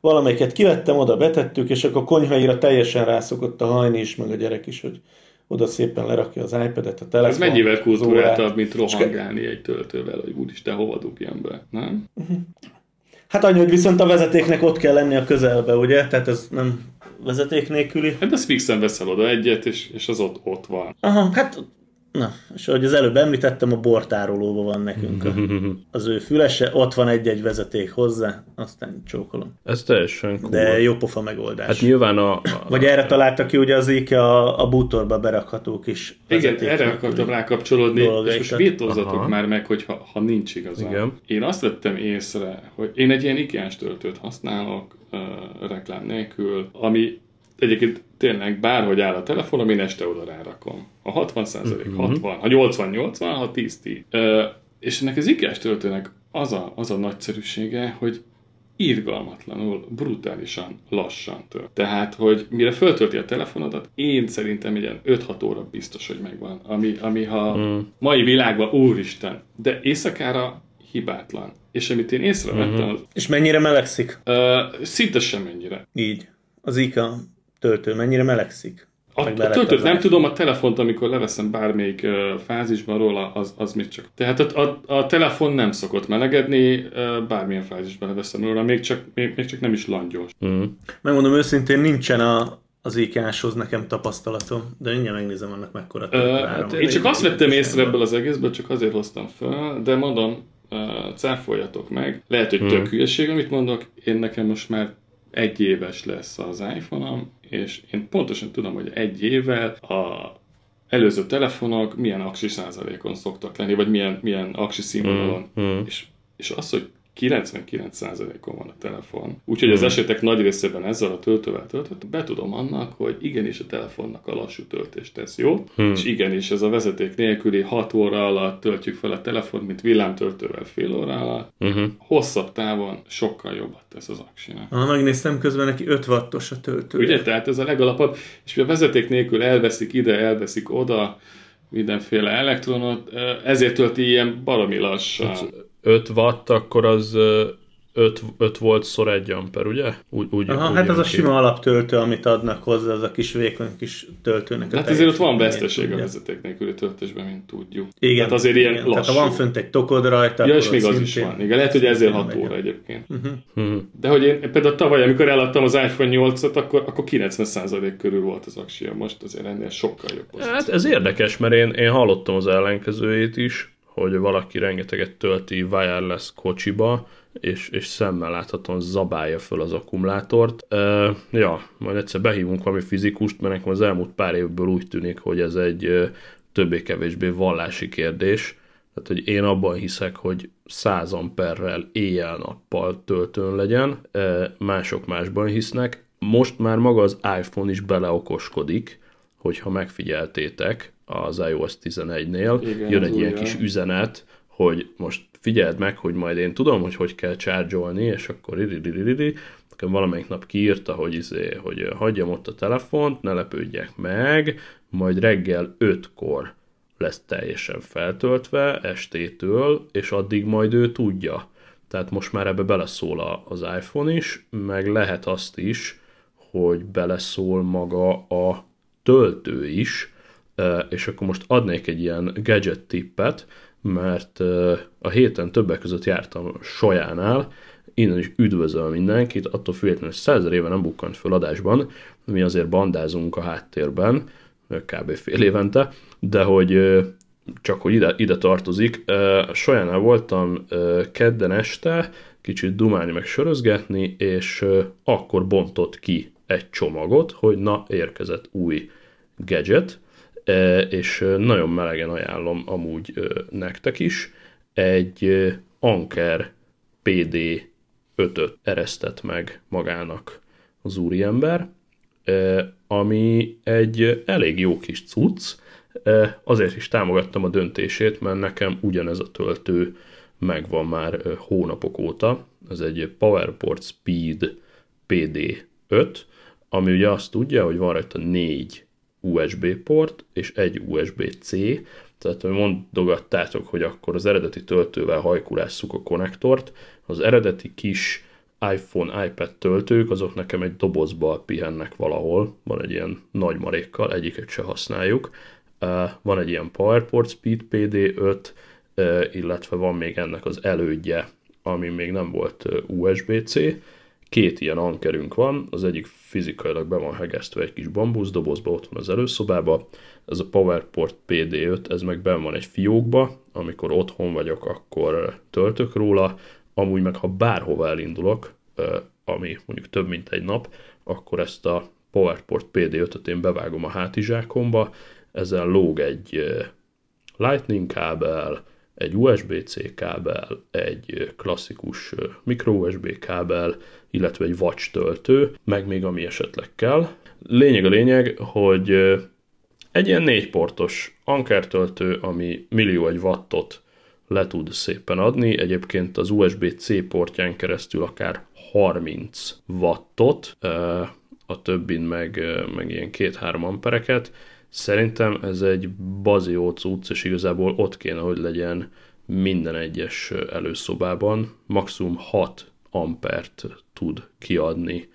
valamelyiket kivettem, oda betettük, és akkor a konyhaira teljesen rászokott a hajni is, meg a gyerek is, hogy oda szépen lerakja az iPad-et, a telefon. Ez mennyivel kultúráltabb, mint rohangálni egy töltővel, hogy úristen, hova dugjam be, nem? Hát annyi, hogy viszont a vezetéknek ott kell lenni a közelbe, ugye? Tehát ez nem vezeték nélküli. Hát az fixen veszel oda egyet, és, és az ott, ott van. Aha, hát na, és ahogy az előbb említettem, a bortárolóban van nekünk a, az ő fülese, ott van egy-egy vezeték hozzá, aztán csókolom. Ez teljesen cool. De jó pofa megoldás. Hát nyilván a, a Vagy erre találta ki ugye az IKEA a, a bútorba berakható kis Igen, erre akartam rákapcsolódni, és dolgaikat. most vétózzatok Aha. már meg, hogy ha, ha nincs igazán. Igen. Én azt vettem észre, hogy én egy ilyen ikea töltőt használok uh, reklám nélkül, ami egyébként tényleg bárhogy áll a telefonom, én este oda rárakom. Ha 60 százalék, Mhm. 60, ha 80, 80, ha 10, 10. Uh, és ennek az ikea töltőnek az a, az a nagyszerűsége, hogy irgalmatlanul, brutálisan lassan tölt. Tehát, hogy mire föltölti a telefonodat, én szerintem egy ilyen 5-6 óra biztos, hogy megvan. Ami, ami ha Mm. mai világban, úristen, de éjszakára hibátlan. És amit én észrevettem, az, És mennyire melegszik? ö, szinte semennyire. Így. Az IKEA töltő mennyire melegszik? A, töltőt nem tudom, a telefont, amikor leveszem bármelyik fázisban róla, az, az mit csak. Tehát a, a, a telefon nem szokott melegedni, ö, bármilyen fázisban leveszem róla, még csak, még, még csak nem is langyos. Mm. Megmondom őszintén, nincsen a, az IKEA-shoz nekem tapasztalatom, de mindjárt megnézem annak mekkora Ö, töltőáram. én csak azt vettem észre ebből az egészből, csak azért hoztam fel, de mondom, ö, cáfoljatok meg. Lehet, hogy tök hülyeség, amit mondok, én nekem most már egy éves lesz az iPhone-om, és én pontosan tudom, hogy egy évvel a előző telefonok milyen aksi százalékon szoktak lenni, vagy milyen, milyen aksi színvonalon. Mm, mm. És, és az, hogy 99%-on van a telefon. Úgyhogy az esetek nagy részében ezzel a töltővel töltött, betudom annak, hogy igenis a telefonnak a lassú töltés tesz jó, hmm. és igenis ez a vezeték nélküli 6 óra alatt töltjük fel a telefon, mint villámtöltővel fél óra alatt. Uh-huh. Hosszabb távon sokkal jobbat tesz az aksinak. Ha megnéztem közben neki 5 wattos a töltő. Ugye, tehát ez a legalapabb, és a vezeték nélkül elveszik ide, elveszik oda, mindenféle elektronot, ezért tölti ilyen baromi lassan. 5 watt, akkor az 5, 5 volt szor 1 amper, ugye? Úgy, úgy, Aha, úgy hát az a sima alaptöltő, amit adnak hozzá, az a kis vékony kis töltőnek. Hát ezért ott van veszteség a vezeték nélküli töltésben, mint tudjuk. Igen. Tehát azért ilyen igen. lassú. Tehát ha van fönt egy tokod rajta, Ja, és még az is van. Igen, lehet, hogy ezért 6 óra egyébként. Uh-huh. De hogy én például tavaly, amikor eladtam az iPhone 8-at, akkor, akkor 90% körül volt az aksia. Most azért ennél sokkal jobb. Hát ez érdekes, mert én, én hallottam az ellenkezőjét is, hogy valaki rengeteget tölti wireless kocsiba, és, és szemmel láthatóan zabálja föl az akkumulátort. Uh, ja, majd egyszer behívunk valami fizikust, mert nekem az elmúlt pár évből úgy tűnik, hogy ez egy többé-kevésbé vallási kérdés. Tehát, hogy én abban hiszek, hogy 100 amperrel éjjel-nappal töltőn legyen, uh, mások másban hisznek. Most már maga az iPhone is beleokoskodik, hogyha megfigyeltétek az iOS 11-nél, Igen, jön egy ilyen kis üzenet, hogy most figyeld meg, hogy majd én tudom, hogy hogy kell csárgyolni, és akkor iriririri, nekem valamelyik nap kiírta, hogy, izé, hogy hagyjam ott a telefont, ne lepődjek meg, majd reggel 5-kor lesz teljesen feltöltve estétől, és addig majd ő tudja. Tehát most már ebbe beleszól az iPhone is, meg lehet azt is, hogy beleszól maga a töltő is, és akkor most adnék egy ilyen gadget tippet, mert a héten többek között jártam Sojánál, innen is üdvözöl mindenkit, attól függetlenül, hogy százer éve nem bukkant föl adásban, mi azért bandázunk a háttérben, kb. fél évente, de hogy csak hogy ide, ide tartozik. Sojánál voltam kedden este, kicsit dumálni meg sörözgetni, és akkor bontott ki egy csomagot, hogy na, érkezett új gadget, és nagyon melegen ajánlom amúgy nektek is. Egy Anker PD 5-öt eresztett meg magának az úriember, ami egy elég jó kis cucc, azért is támogattam a döntését, mert nekem ugyanez a töltő megvan már hónapok óta. Ez egy PowerPort Speed PD5, ami ugye azt tudja, hogy van rajta négy USB port és egy USB-C, tehát mondogattátok, hogy akkor az eredeti töltővel hajkulásszuk a konnektort, az eredeti kis iPhone, iPad töltők, azok nekem egy dobozba pihennek valahol, van egy ilyen nagy marékkal, egyiket se használjuk, van egy ilyen PowerPort Speed PD5, illetve van még ennek az elődje, ami még nem volt USB-C, két ilyen ankerünk van, az egyik fizikailag be van hegesztve egy kis bambuszdobozba, ott van az előszobába, ez a PowerPort PD5, ez meg ben van egy fiókba, amikor otthon vagyok, akkor töltök róla, amúgy meg ha bárhova elindulok, ami mondjuk több mint egy nap, akkor ezt a PowerPort PD5-öt én bevágom a hátizsákomba, ezzel lóg egy Lightning kábel, egy USB-C kábel, egy klasszikus micro USB kábel, illetve egy watch töltő, meg még ami esetleg kell. Lényeg a lényeg, hogy egy ilyen négy portos Anker töltő, ami millió egy wattot le tud szépen adni, egyébként az USB-C portján keresztül akár 30 wattot, a többin meg, meg ilyen 2-3 ampereket, Szerintem ez egy bazió cucc, és igazából ott kéne, hogy legyen minden egyes előszobában. Maximum 6 ampert tud kiadni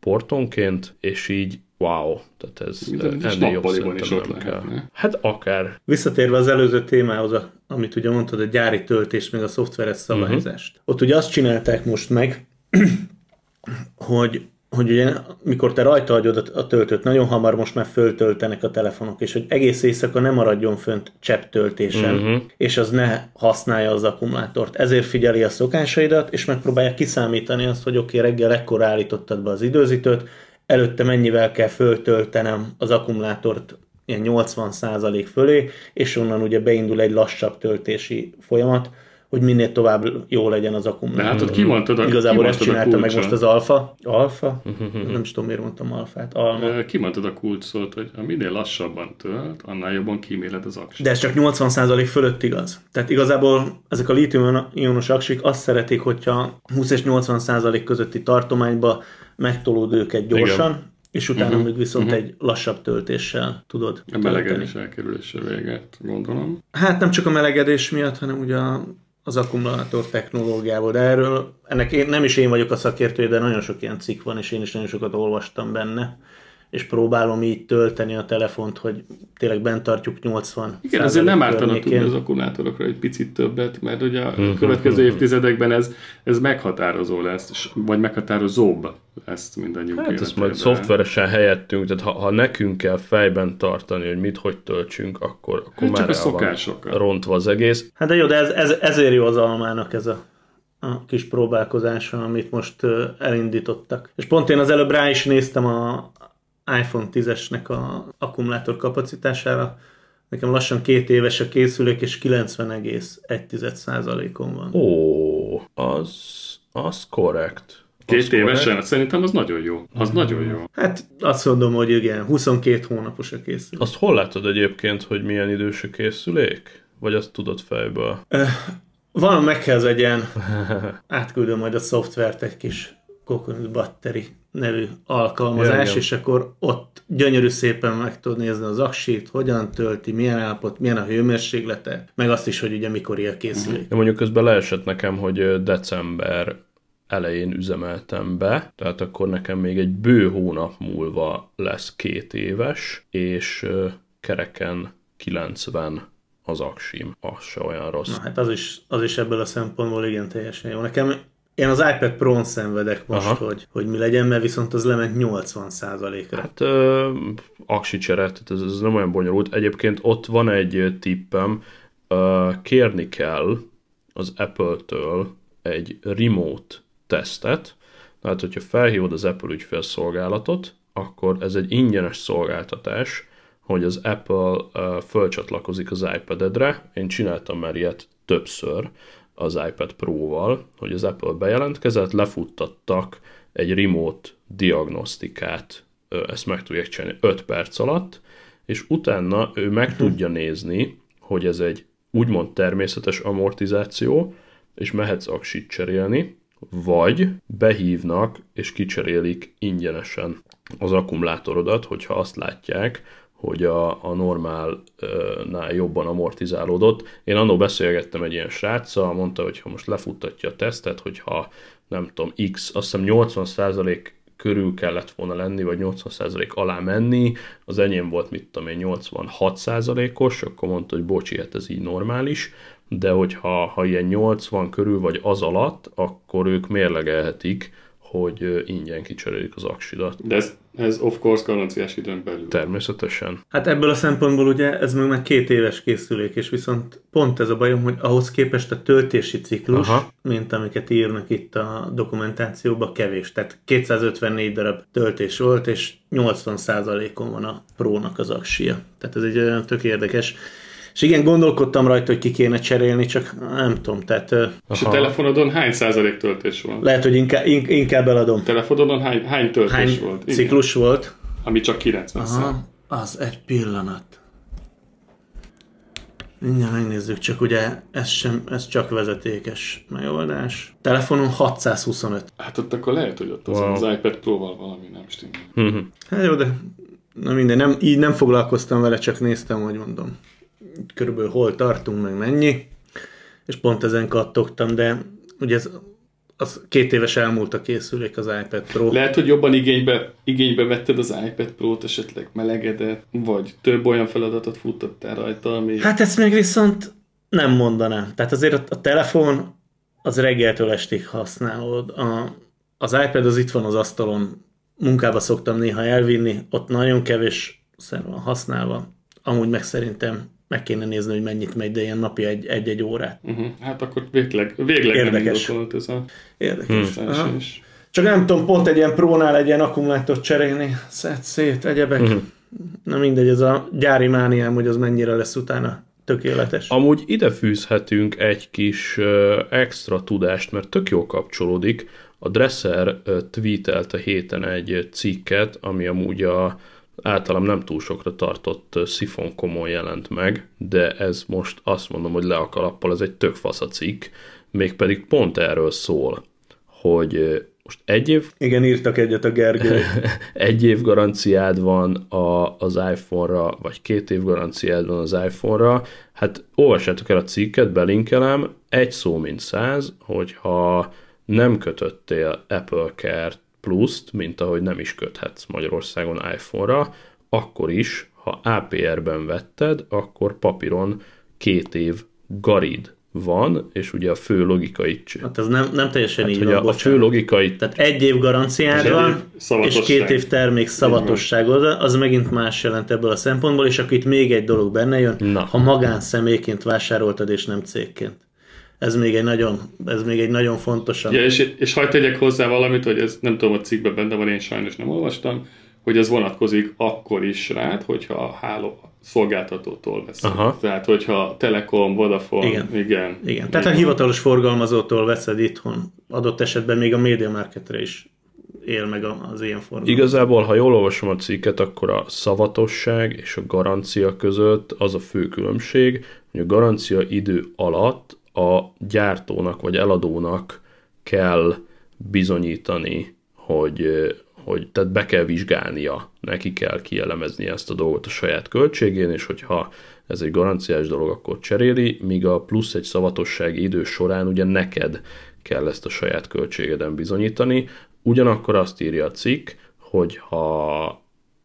portonként, és így wow, tehát ez Minden ennél jobb is ott nem kell. Hát akár. Visszatérve az előző témához, amit ugye mondtad, a gyári töltés, meg a szoftveres szabályzást. Uh-huh. Ott ugye azt csinálták most meg, hogy hogy ugye, mikor te rajta hagyod a töltőt, nagyon hamar most már föltöltenek a telefonok, és hogy egész éjszaka nem maradjon fönt töltésen, uh-huh. és az ne használja az akkumulátort. Ezért figyeli a szokásaidat, és megpróbálja kiszámítani azt, hogy oké, okay, reggel ekkor állítottad be az időzítőt, előtte mennyivel kell föltöltenem az akkumulátort ilyen 80% fölé, és onnan ugye beindul egy lassabb töltési folyamat, hogy minél tovább jó legyen az akkumulátor. De hát ott kimondtad a Igazából ezt a csinálta meg most az alfa. Alfa? Nem is tudom, miért mondtam alfát. Alma. Kimondtad a kult szót, hogy ha minél lassabban tölt, annál jobban kíméled az aksi. De ez csak 80% fölött igaz. Tehát igazából ezek a lítium-ionos aksik azt szeretik, hogyha 20 és 80% közötti tartományba megtolód őket gyorsan, Igen. és utána uh-huh. még viszont uh-huh. egy lassabb töltéssel tudod A melegedés elkerülése véget, gondolom. Hát nem csak a melegedés miatt, hanem ugye a- az akkumulátor technológiából, de erről ennek én, nem is én vagyok a szakértője, de nagyon sok ilyen cikk van, és én is nagyon sokat olvastam benne, és próbálom így tölteni a telefont, hogy tényleg bent tartjuk 80 Igen, azért nem ártana tudni az akkumulátorokra egy picit többet, mert ugye a következő évtizedekben ez, ez meghatározó lesz, vagy meghatározóbb lesz mindannyiunk Hát ezt életében. majd szoftveresen helyettünk, tehát ha, ha nekünk kell fejben tartani, hogy mit hogy töltsünk, akkor, akkor Hát csak már a szokásokkal. rontva az egész. Hát de jó, de ez, ez, ezért jó az almának ez a, a kis próbálkozása, amit most elindítottak. És pont én az előbb rá is néztem a iPhone 10-esnek a akkumulátor kapacitására. Nekem lassan két éves a készülék, és 90,1%-on van. Ó, az, az korrekt. Az Két évesen? Szerintem az nagyon jó. Az nagyon jó. Hát azt mondom, hogy igen, 22 hónapos a készülék. Azt hol látod egyébként, hogy milyen idős a készülék? Vagy azt tudod fejből? Van meghez egy ilyen, átküldöm majd a szoftvert egy kis Coconut Battery nevű alkalmazás, igen. és akkor ott gyönyörű szépen meg tudod nézni az aksit, hogyan tölti, milyen állapot, milyen a hőmérséklete, meg azt is, hogy ugye mikor a készülék. Ja, mondjuk közben leesett nekem, hogy december elején üzemeltem be, tehát akkor nekem még egy bő hónap múlva lesz két éves, és kereken 90 az aksim. Az se olyan rossz. Na hát az is, az is ebből a szempontból igen teljesen jó. Nekem én az iPad Pro-n szenvedek most, Aha. hogy, hogy mi legyen, mert viszont az lement 80%-ra. Hát ö, aksi csere, tehát ez, ez nem olyan bonyolult. Egyébként ott van egy tippem, ö, kérni kell az Apple-től egy remote tesztet, tehát hogyha felhívod az Apple ügyfélszolgálatot, akkor ez egy ingyenes szolgáltatás, hogy az Apple ö, fölcsatlakozik az iPad-edre. Én csináltam már ilyet többször az iPad Pro-val, hogy az Apple bejelentkezett, lefuttattak egy remote diagnosztikát, ezt meg tudják csinálni 5 perc alatt, és utána ő meg tudja nézni, hogy ez egy úgymond természetes amortizáció, és mehetsz aksit cserélni, vagy behívnak és kicserélik ingyenesen az akkumulátorodat, hogyha azt látják, hogy a, a normálnál jobban amortizálódott. Én annó beszélgettem egy ilyen sráccal, mondta, hogy ha most lefuttatja a tesztet, hogyha nem tudom, X, azt hiszem 80% körül kellett volna lenni, vagy 80% alá menni, az enyém volt, mit tudom én, 86%-os, akkor mondta, hogy bocsi, hát ez így normális, de hogyha ha ilyen 80 körül vagy az alatt, akkor ők mérlegelhetik, hogy ingyen kicserélik az aksidat. De ez, ez of course garanciás időn belül. Természetesen. Hát ebből a szempontból ugye ez meg már két éves készülék, és viszont pont ez a bajom, hogy ahhoz képest a töltési ciklus. Aha. mint amiket írnak itt a dokumentációban, kevés. Tehát 254 darab töltés volt, és 80%-on van a prónak az aksia. Tehát ez egy olyan tök érdekes. És igen, gondolkodtam rajta, hogy ki kéne cserélni, csak nem tudom, tehát ö, És a telefonodon hány százalék töltés van? lehet, hogy inkább, in- inkább eladom. telefonodon hány, hány töltés Hány volt? Igen. ciklus volt? Ami csak 90 szám. Aha, az egy pillanat. Mindjárt megnézzük, csak ugye ez, sem, ez csak vezetékes megoldás. Telefonon 625. Hát ott akkor lehet, hogy ott az, Wow. az iPad Pro-val valami nem stimmel. Hát jó, de na minden, nem, így nem foglalkoztam vele, csak néztem, hogy mondom, körülbelül hol tartunk, meg mennyi. És pont ezen kattogtam, de ugye ez az két éves elmúlt a készülék az iPad Pro. Lehet, hogy jobban igénybe, igénybe vetted az iPad Pro-t, esetleg melegedett, vagy több olyan feladatot futtattál rajta, ami... Hát ezt még viszont nem mondanám. Tehát azért a, a telefon az reggeltől estig használod. A, az iPad az itt van az asztalon, munkába szoktam néha elvinni, ott nagyon kevés szer van használva. Amúgy meg szerintem meg kéne nézni, hogy mennyit megy, de ilyen napi egy- egy-egy órát. Uh-huh. Hát akkor végleg, végleg nem Érdekes. indokolt ez a Érdekes. Hmm. Csak nem tudom, pont egy ilyen prónál egy ilyen akkumulátort cserélni, szed szét, egyebek. Mhm. Na mindegy, ez a gyári mániám, hogy az mennyire lesz utána tökéletes. Amúgy ide fűzhetünk egy kis extra tudást, mert tök jól kapcsolódik. A Dresser tweetelt a héten egy cikket, ami amúgy a általam nem túl sokra tartott ö, Sifon komon jelent meg, de ez most azt mondom, hogy le a kalappal, ez egy tök fasz a cikk, mégpedig pont erről szól, hogy most egy év Igen, írtak egyet a Gergő. egy év garanciád van a, az iPhone-ra, vagy két év garanciád van az iPhone-ra, hát olvassátok el a cikket, belinkelem, egy szó mint száz, hogyha nem kötöttél Apple Care Plus-t, mint ahogy nem is köthetsz Magyarországon iPhone-ra, akkor is, ha APR-ben vetted, akkor papíron két év garid van, és ugye a fő logikai Hát ez nem, nem teljesen Hát, így hogy van, a, a fő logikai Tehát egy év garanciád És két év termék szavatosságod, az megint más jelent ebből a szempontból, és akkor itt még egy dolog benne jön, Na. ha magánszemélyként vásároltad, és nem cégként. Ez még egy nagyon, ez még egy nagyon fontosan. Ja, és, és hagyd tegyek hozzá valamit, hogy ez nem tudom, a cikkben benne van, én sajnos nem olvastam, hogy ez vonatkozik akkor is rád, hogyha a háló szolgáltatótól veszed. Aha. Tehát, hogyha Telekom, Vodafone, Igen. igen. Igen, tehát a hivatalos forgalmazótól veszed itthon, adott esetben még a Media Marketre is él meg az ilyen forgalom. Igazából, ha jól olvasom a cikket, akkor a szavatosság és a garancia között az a fő különbség, hogy a garancia idő alatt a gyártónak vagy eladónak kell bizonyítani, hogy, hogy tehát be kell vizsgálnia, neki kell kielemezni ezt a dolgot a saját költségén, és hogyha ez egy garanciás dolog, akkor cseréli, míg a plusz egy szavatossági idő során ugye neked kell ezt a saját költségeden bizonyítani. Ugyanakkor azt írja a cikk, hogy ha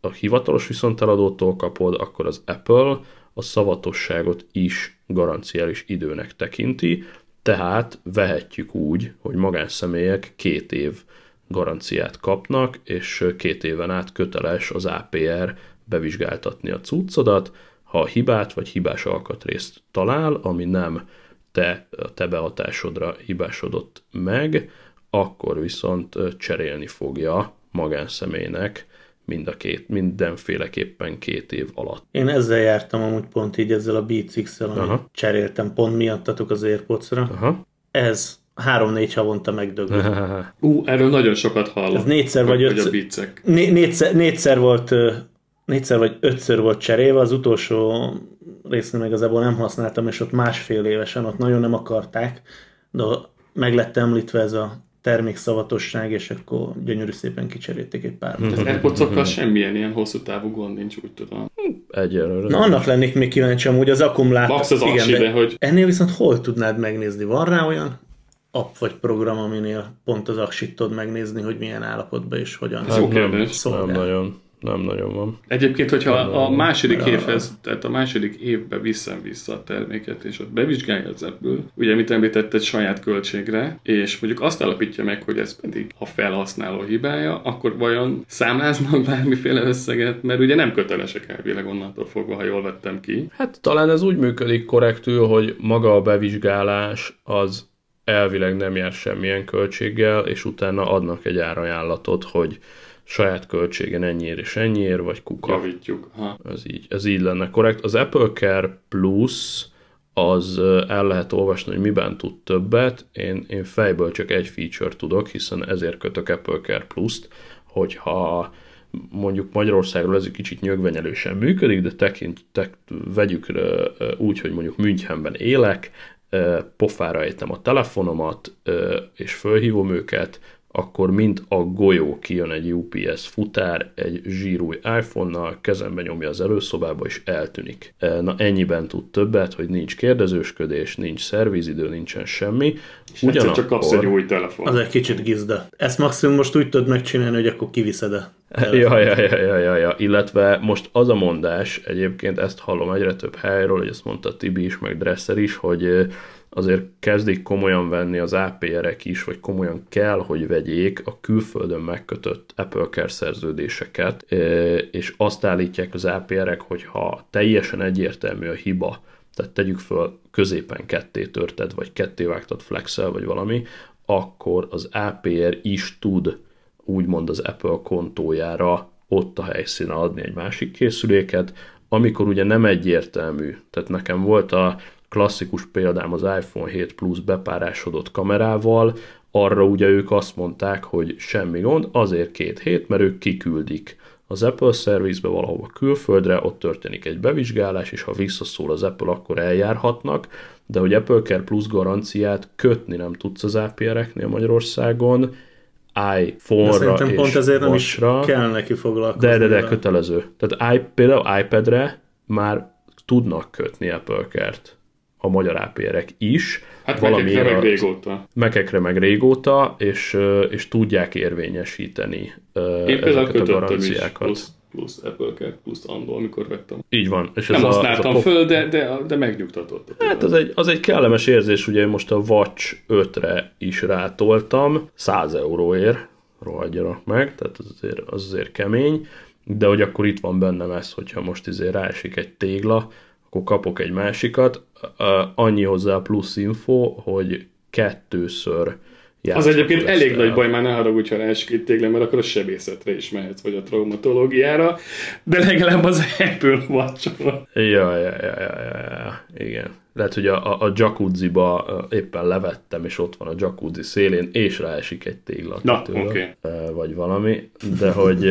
a hivatalos viszonteladótól kapod, akkor az Apple a szavatosságot is garanciális időnek tekinti, tehát vehetjük úgy, hogy magánszemélyek két év garanciát kapnak, és két éven át köteles az APR bevizsgáltatni a cuccodat, ha a hibát vagy hibás alkatrészt talál, ami nem te, a te behatásodra hibásodott meg, akkor viszont cserélni fogja magánszemélynek mind a két, mindenféleképpen két év alatt. Én ezzel jártam amúgy pont így ezzel a Beats X-el, amit Aha. cseréltem pont miattatok az Airpods-ra. Aha. Ez három-négy havonta megdöglött. Ú, erről nagyon sokat hallom. Ez négyszer vagy ötször- a viccek. Né- négyszer, négyszer volt négyszer vagy ötször volt cserélve, az utolsó résznél meg igazából nem használtam, és ott másfél évesen, ott nagyon nem akarták, de meg lett említve ez a termékszavatosság, és akkor gyönyörű szépen kicserélték egy pár. Az airpods semmilyen ilyen hosszú távú gond nincs, úgy tudom. Egyelőre. Na, annak lennék még kíváncsi amúgy az akkumulátor. Max az aksibe, hogy- Ennél viszont hol tudnád megnézni? Van rá olyan app vagy program, aminél pont az aksit tudod megnézni, hogy milyen állapotban és hogyan Ez jó kérdés. nem nagyon, nem nagyon van. Egyébként, hogyha a második évhez, tehát a második évbe viszem vissza a terméket, és ott bevizsgálja az Apple, ugye, amit említetted saját költségre, és mondjuk azt állapítja meg, hogy ez pedig a felhasználó hibája, akkor vajon számláznak bármiféle összeget, mert ugye nem kötelesek elvileg onnantól fogva, ha jól vettem ki. Hát talán ez úgy működik korrektül, hogy maga a bevizsgálás az elvileg nem jár semmilyen költséggel, és utána adnak egy árajánlatot, hogy saját költségen ennyiért és ennyiért, vagy kuka. Javítjuk. Ha. Ez így, ez így lenne korrekt. Az Apple Care Plus az el lehet olvasni, hogy miben tud többet. Én, én fejből csak egy feature tudok, hiszen ezért kötök Apple Care Plus-t, hogyha mondjuk Magyarországról ez egy kicsit nyögvenyelősen működik, de tekint, tek, vegyük úgy, hogy mondjuk Münchenben élek, pofára ejtem a telefonomat, és fölhívom őket, akkor mint a golyó kijön egy UPS futár egy zsírúj iPhone-nal, kezembe nyomja az előszobába, és eltűnik. E, Na ennyiben tud többet, hogy nincs kérdezősködés, nincs szervizidő, nincsen semmi. Egyszer csak kapsz egy új telefon. Az egy kicsit gizda. Ezt maximum most úgy tudod megcsinálni, hogy akkor kiviszed Ja, ja, ja, ja, ja, ja. Illetve most az a mondás, egyébként ezt hallom egyre több helyről, hogy ezt mondta Tibi is, meg Dresser is, hogy azért kezdik komolyan venni az APR-ek is, vagy komolyan kell, hogy vegyék a külföldön megkötött Apple Care szerződéseket, és azt állítják az APR-ek, hogy ha teljesen egyértelmű a hiba, tehát tegyük föl középen ketté törted, vagy ketté vágtad flexel, vagy valami, akkor az APR is tud úgymond az Apple kontójára ott a helyszínen adni egy másik készüléket, amikor ugye nem egyértelmű, tehát nekem volt a klasszikus példám az iPhone 7 Plus bepárásodott kamerával, arra ugye ők azt mondták, hogy semmi gond, azért két hét, mert ők kiküldik az Apple szervizbe valahova külföldre, ott történik egy bevizsgálás, és ha visszaszól az Apple, akkor eljárhatnak, de hogy Apple Care Plus garanciát kötni nem tudsz az APR-eknél Magyarországon, iPhone-ra és pont ezért nem is kell neki foglalkozni. De, de, de, vele. kötelező. Tehát i, például iPad-re már tudnak kötni Apple Care-t a magyar APR-ek is. Hát valamiért meg régóta. Mekekre meg régóta, és, és tudják érvényesíteni Én ezeket a kötöttem is garanciákat. plusz, plusz Apple Care, plusz annól, amikor vettem. Így van. És Nem ez ez a használtam pop- föl, de, de, de megnyugtatott. Hát az egy, az egy kellemes érzés, ugye én most a Watch 5-re is rátoltam, 100 euróért, rohadjanak meg, tehát az azért, az azért kemény, de hogy akkor itt van bennem ez, hogyha most izé ráesik egy tégla, akkor kapok egy másikat. Annyi hozzá plusz info, hogy kettőször Az egyébként elég el. nagy baj, már ne haragudj, ha ráesik itt téglen, mert akkor a sebészetre is mehetsz, vagy a traumatológiára, de legalább az Apple watch Ja, ja, ja, ja, ja, ja, igen. Lehet, hogy a, a, a jacuzziba éppen levettem, és ott van a jacuzzi szélén, és ráesik egy tégla. Na, oké. ö, Vagy valami, de hogy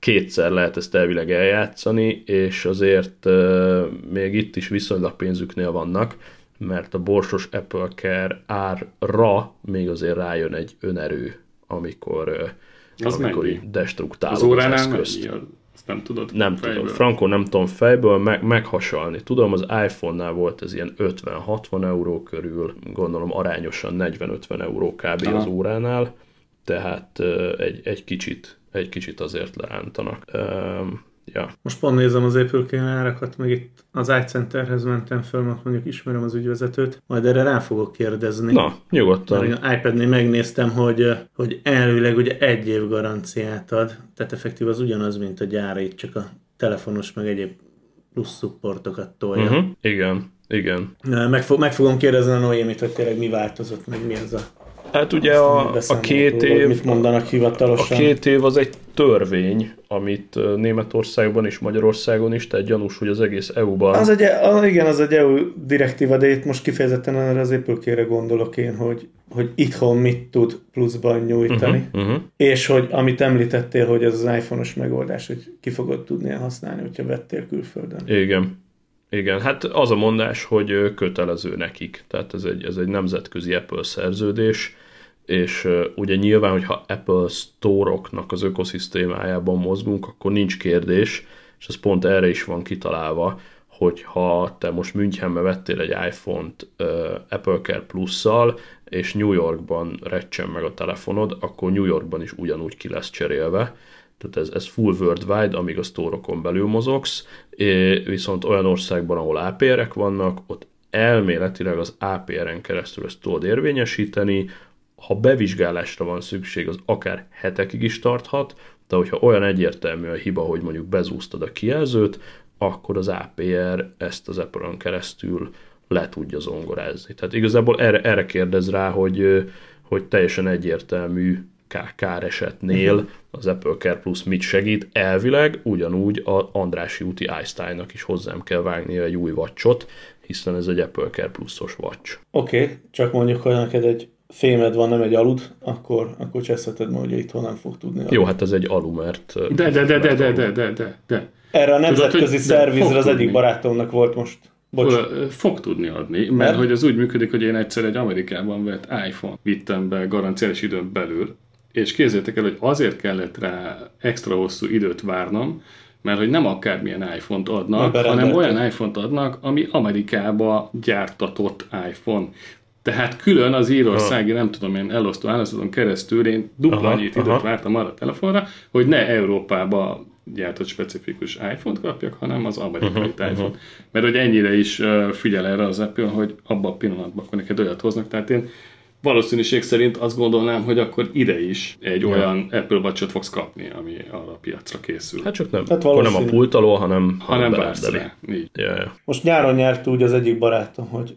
kétszer lehet ezt elvileg eljátszani, és azért még itt is viszonylag pénzüknél vannak, mert a borsos Apple Care árra még azért rájön egy önerő, amikor, Az amikor mennyi? így destruktálod Az az óránál eszközt. mennyi? Azt nem tudod? Nem fejből? tudom, Franco nem tudom fejből meg, meghasalni. Tudom, az iPhone-nál volt ez ilyen 50-60 euró körül, gondolom arányosan 40-50 euró kb. Aha. az óránál, tehát egy, egy kicsit egy kicsit azért leántanak. Um, ja. Most pont nézem az Care árakat, meg itt az iCenterhez mentem föl, mert mondjuk ismerem az ügyvezetőt, majd erre rá fogok kérdezni. Na, nyugodtan. Mert az iPad-nél megnéztem, hogy, hogy elvileg ugye egy év garanciát ad, tehát effektív az ugyanaz, mint a gyára, itt csak a telefonos meg egyéb plusz szupportokat tolja. Uh-huh. Igen, igen. Meg, fog, meg fogom kérdezni a Noémit, hogy tényleg mi változott, meg mi ez a Hát ugye a, a két év, Mit mondanak a hivatalosan? két év az egy törvény, amit Németországban és Magyarországon is, tehát gyanús, hogy az egész EU-ban Az egy, a, igen, az egy EU direktíva, de itt most kifejezetten erre az Care-re gondolok én, hogy, hogy itthon mit tud pluszban nyújtani. Uh-huh, uh-huh. És hogy amit említettél, hogy ez az iPhone-os megoldás, hogy ki fogod tudni használni, hogyha vettél külföldön. Igen. Igen, hát az a mondás, hogy kötelező nekik. Tehát ez egy, ez egy nemzetközi Apple szerződés, és ugye nyilván, hogyha Apple Store-oknak az ökoszisztémájában mozgunk, akkor nincs kérdés, és ez pont erre is van kitalálva, hogy ha te most Münchenbe vettél egy iPhone-t ö, Apple Care Plus-szal, és New Yorkban recsen meg a telefonod, akkor New Yorkban is ugyanúgy ki lesz cserélve. Tehát ez, ez full worldwide, amíg a sztórokon belül mozogsz, É, viszont olyan országban, ahol APR-ek vannak, ott elméletileg az APR-en keresztül ezt tudod érvényesíteni, ha bevizsgálásra van szükség, az akár hetekig is tarthat, de hogyha olyan egyértelmű a hiba, hogy mondjuk bezúztad a kijelzőt, akkor az APR ezt az Apple-on keresztül le tudja zongorázni. Tehát igazából erre, erre kérdez rá, hogy, hogy teljesen egyértelmű ká- káresetnél az Apple Care Plus mit segít. Elvileg ugyanúgy a Andrási úti Einsteinnak is hozzám kell vágni egy új vacsot, hiszen ez egy Apple Care Plusos vacs. Oké, okay, csak mondjuk, hogy neked egy fémed van, nem egy alud, akkor, akkor cseszheted ma, hogy itthon nem fog tudni. Jó, hát ez egy alu, mert... De, de, de, de, de, de, de, de, de. Erre a Tudod, nemzetközi de szervizre az egyik tudni. barátomnak volt most. Bocs. Fog tudni adni, mert, Mert? hogy az úgy működik, hogy én egyszer egy Amerikában vett iPhone vittem be garanciális időn belül, és képzeljétek el, hogy azért kellett rá extra hosszú időt várnom, mert hogy nem akármilyen iPhone-t adnak, hanem olyan iPhone-t adnak, ami Amerikába gyártatott iPhone. Tehát külön az írországi, nem tudom én, elosztó állazaton keresztül én dupla Aha, annyit időt aha. vártam arra a telefonra, hogy ne Európába gyártott specifikus iPhone-t kapjak, hanem az amerikai uh-huh, iPhone. Mert hogy ennyire is uh, figyel erre az Apple, hogy abban a pillanatban, akkor neked olyat hoznak. Tehát én valószínűség szerint azt gondolnám, hogy akkor ide is egy olyan Apple watch fogsz kapni, ami arra a piacra készül. Hát csak nem, Hát akkor nem a pult alól, hanem, hanem vársz rá. Így. Ja, ja. Most nyáron nyert úgy az egyik barátom, hogy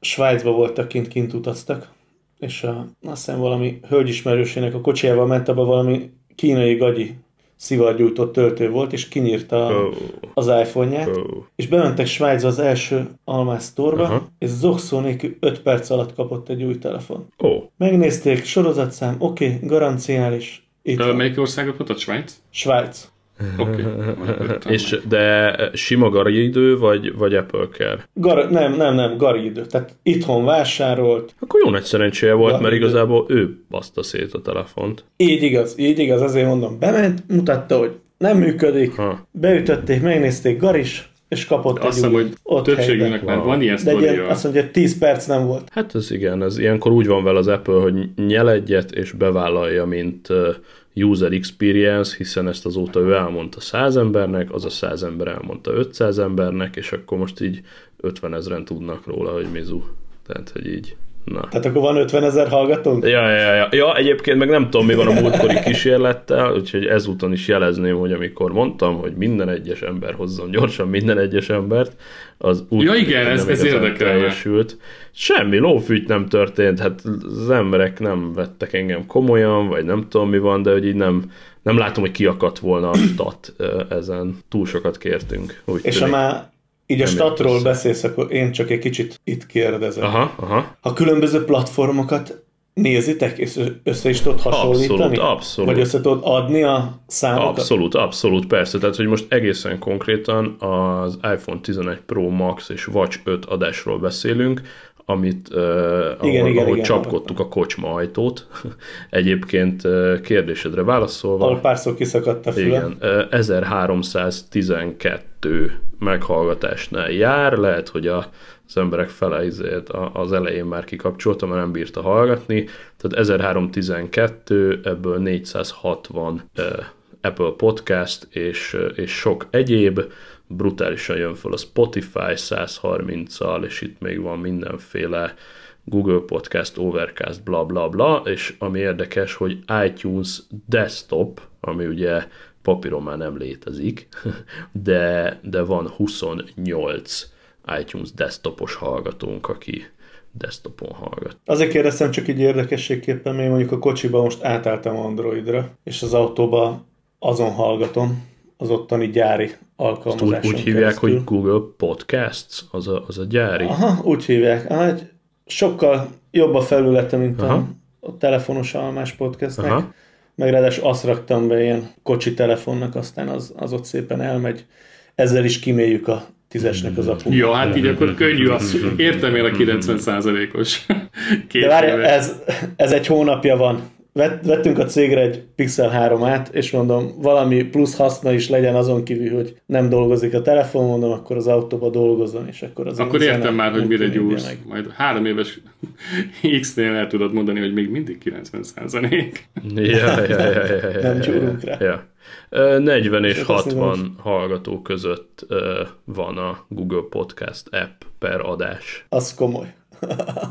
Svájcba voltak kint, kint utaztak, és a, azt hiszem valami hölgyismerősének a kocsijával ment abba valami kínai gagyi szivargyújtott töltő volt, és kinyírta Ó. az iPhone-ját, Ó. és bementek Svájcba az első Almás sztorba, Aha. és zokszó nélkül 5 perc alatt kapott egy új telefon. Ó, Megnézték, sorozatszám, oké, okay, garanciális, itt van. Melyik országot mondtad? Svájc? Svájc. Okay. és de sima garidő, vagy, vagy Apple Care? Gar- nem, nem, nem, Gari idő. Tehát itthon vásárolt. Akkor jó nagy szerencséje volt, mert Garidő. igazából ő baszta szét a telefont. Így igaz, így igaz, azért mondom. Bement, mutatta, hogy nem működik. Ha. Beütötték, megnézték, Garis, és kapott Azt egy hiszem, hogy ott többségünknek már van ilyen De ilyen, azt mondja, 10 perc nem volt. Hát ez igen, ez ilyenkor úgy van vele az Apple, hogy nyel egyet és bevállalja, mint user experience, hiszen ezt azóta ő elmondta 100 embernek, az a 100 ember elmondta 500 embernek, és akkor most így 50 ezeren tudnak róla, hogy Mizu. Tehát, hogy így, na. Tehát akkor van 50 ezer hallgatónk? Ja, ja, ja. ja, egyébként meg nem tudom, mi van a múltkori kísérlettel, úgyhogy ezúton is jelezném, hogy amikor mondtam, hogy minden egyes ember hozzon gyorsan minden egyes embert, az úgy Ja, igen, ez- ez teljesült. Semmi lófűt nem történt, hát az emberek nem vettek engem komolyan, vagy nem tudom mi van, de hogy így nem, nem látom, hogy kiakadt volna a stat ezen. Túl sokat kértünk. Úgy És ha már így a Nem statról beszélsz, akkor én csak egy kicsit itt kérdezem. Aha, aha. A különböző platformokat nézitek, és össze is tudod hasonlítani? Abszolút, abszolút. Vagy össze tudod adni a számokat? Abszolút, abszolút, persze. Tehát, hogy most egészen konkrétan az iPhone 11 Pro Max és Watch 5 adásról beszélünk, amit uh, ahol, igen, ahol igen, csapkodtuk a kocsma ajtót. Egyébként uh, kérdésedre válaszolva, Ahol párszor kiszakadt a fülem. igen, uh, 1312 meghallgatásnál jár, lehet, hogy a, az emberek fele az elején már kikapcsolta, mert nem bírta hallgatni, tehát 1312, ebből 460 uh, Apple Podcast és, és sok egyéb, brutálisan jön föl a Spotify 130-al, és itt még van mindenféle Google Podcast, Overcast, bla bla bla, és ami érdekes, hogy iTunes Desktop, ami ugye papíron már nem létezik, de, de van 28 iTunes desktopos hallgatónk, aki desktopon hallgat. Azért kérdeztem csak így érdekességképpen, mert mondjuk a kocsiba most átálltam Androidra, és az autóba azon hallgatom, az ottani gyári Úgy, alkalmazáson úgy hívják, keresztül. hogy Google Podcasts, az a, az a gyári. Aha, úgy hívják. Egy sokkal jobb a felülete, mint a, Aha. a telefonos almás podcastnek. Aha. Meg ráadásul azt raktam be ilyen kocsi telefonnak, aztán az, az ott szépen elmegy. Ezzel is kiméljük a tízesnek az akut. Jó, hát így akkor könnyű az. Értem én a 90%-os két De várj, ez, ez egy hónapja van. Vett, vettünk a cégre egy Pixel 3-át, és mondom, valami plusz haszna is legyen azon kívül, hogy nem dolgozik a telefon, mondom, akkor az autóba dolgozzon, és akkor az Akkor értem zene már, hogy mire gyúrsz. meg. Majd három éves X-nél el tudod mondani, hogy még mindig 90 százalék. Ja, ja, ja, ja, ja, ja, Nem gyúrunk rá. Ja. Ö, 40 és És azt 60 hallgató között van a Google Podcast app per adás. Az komoly.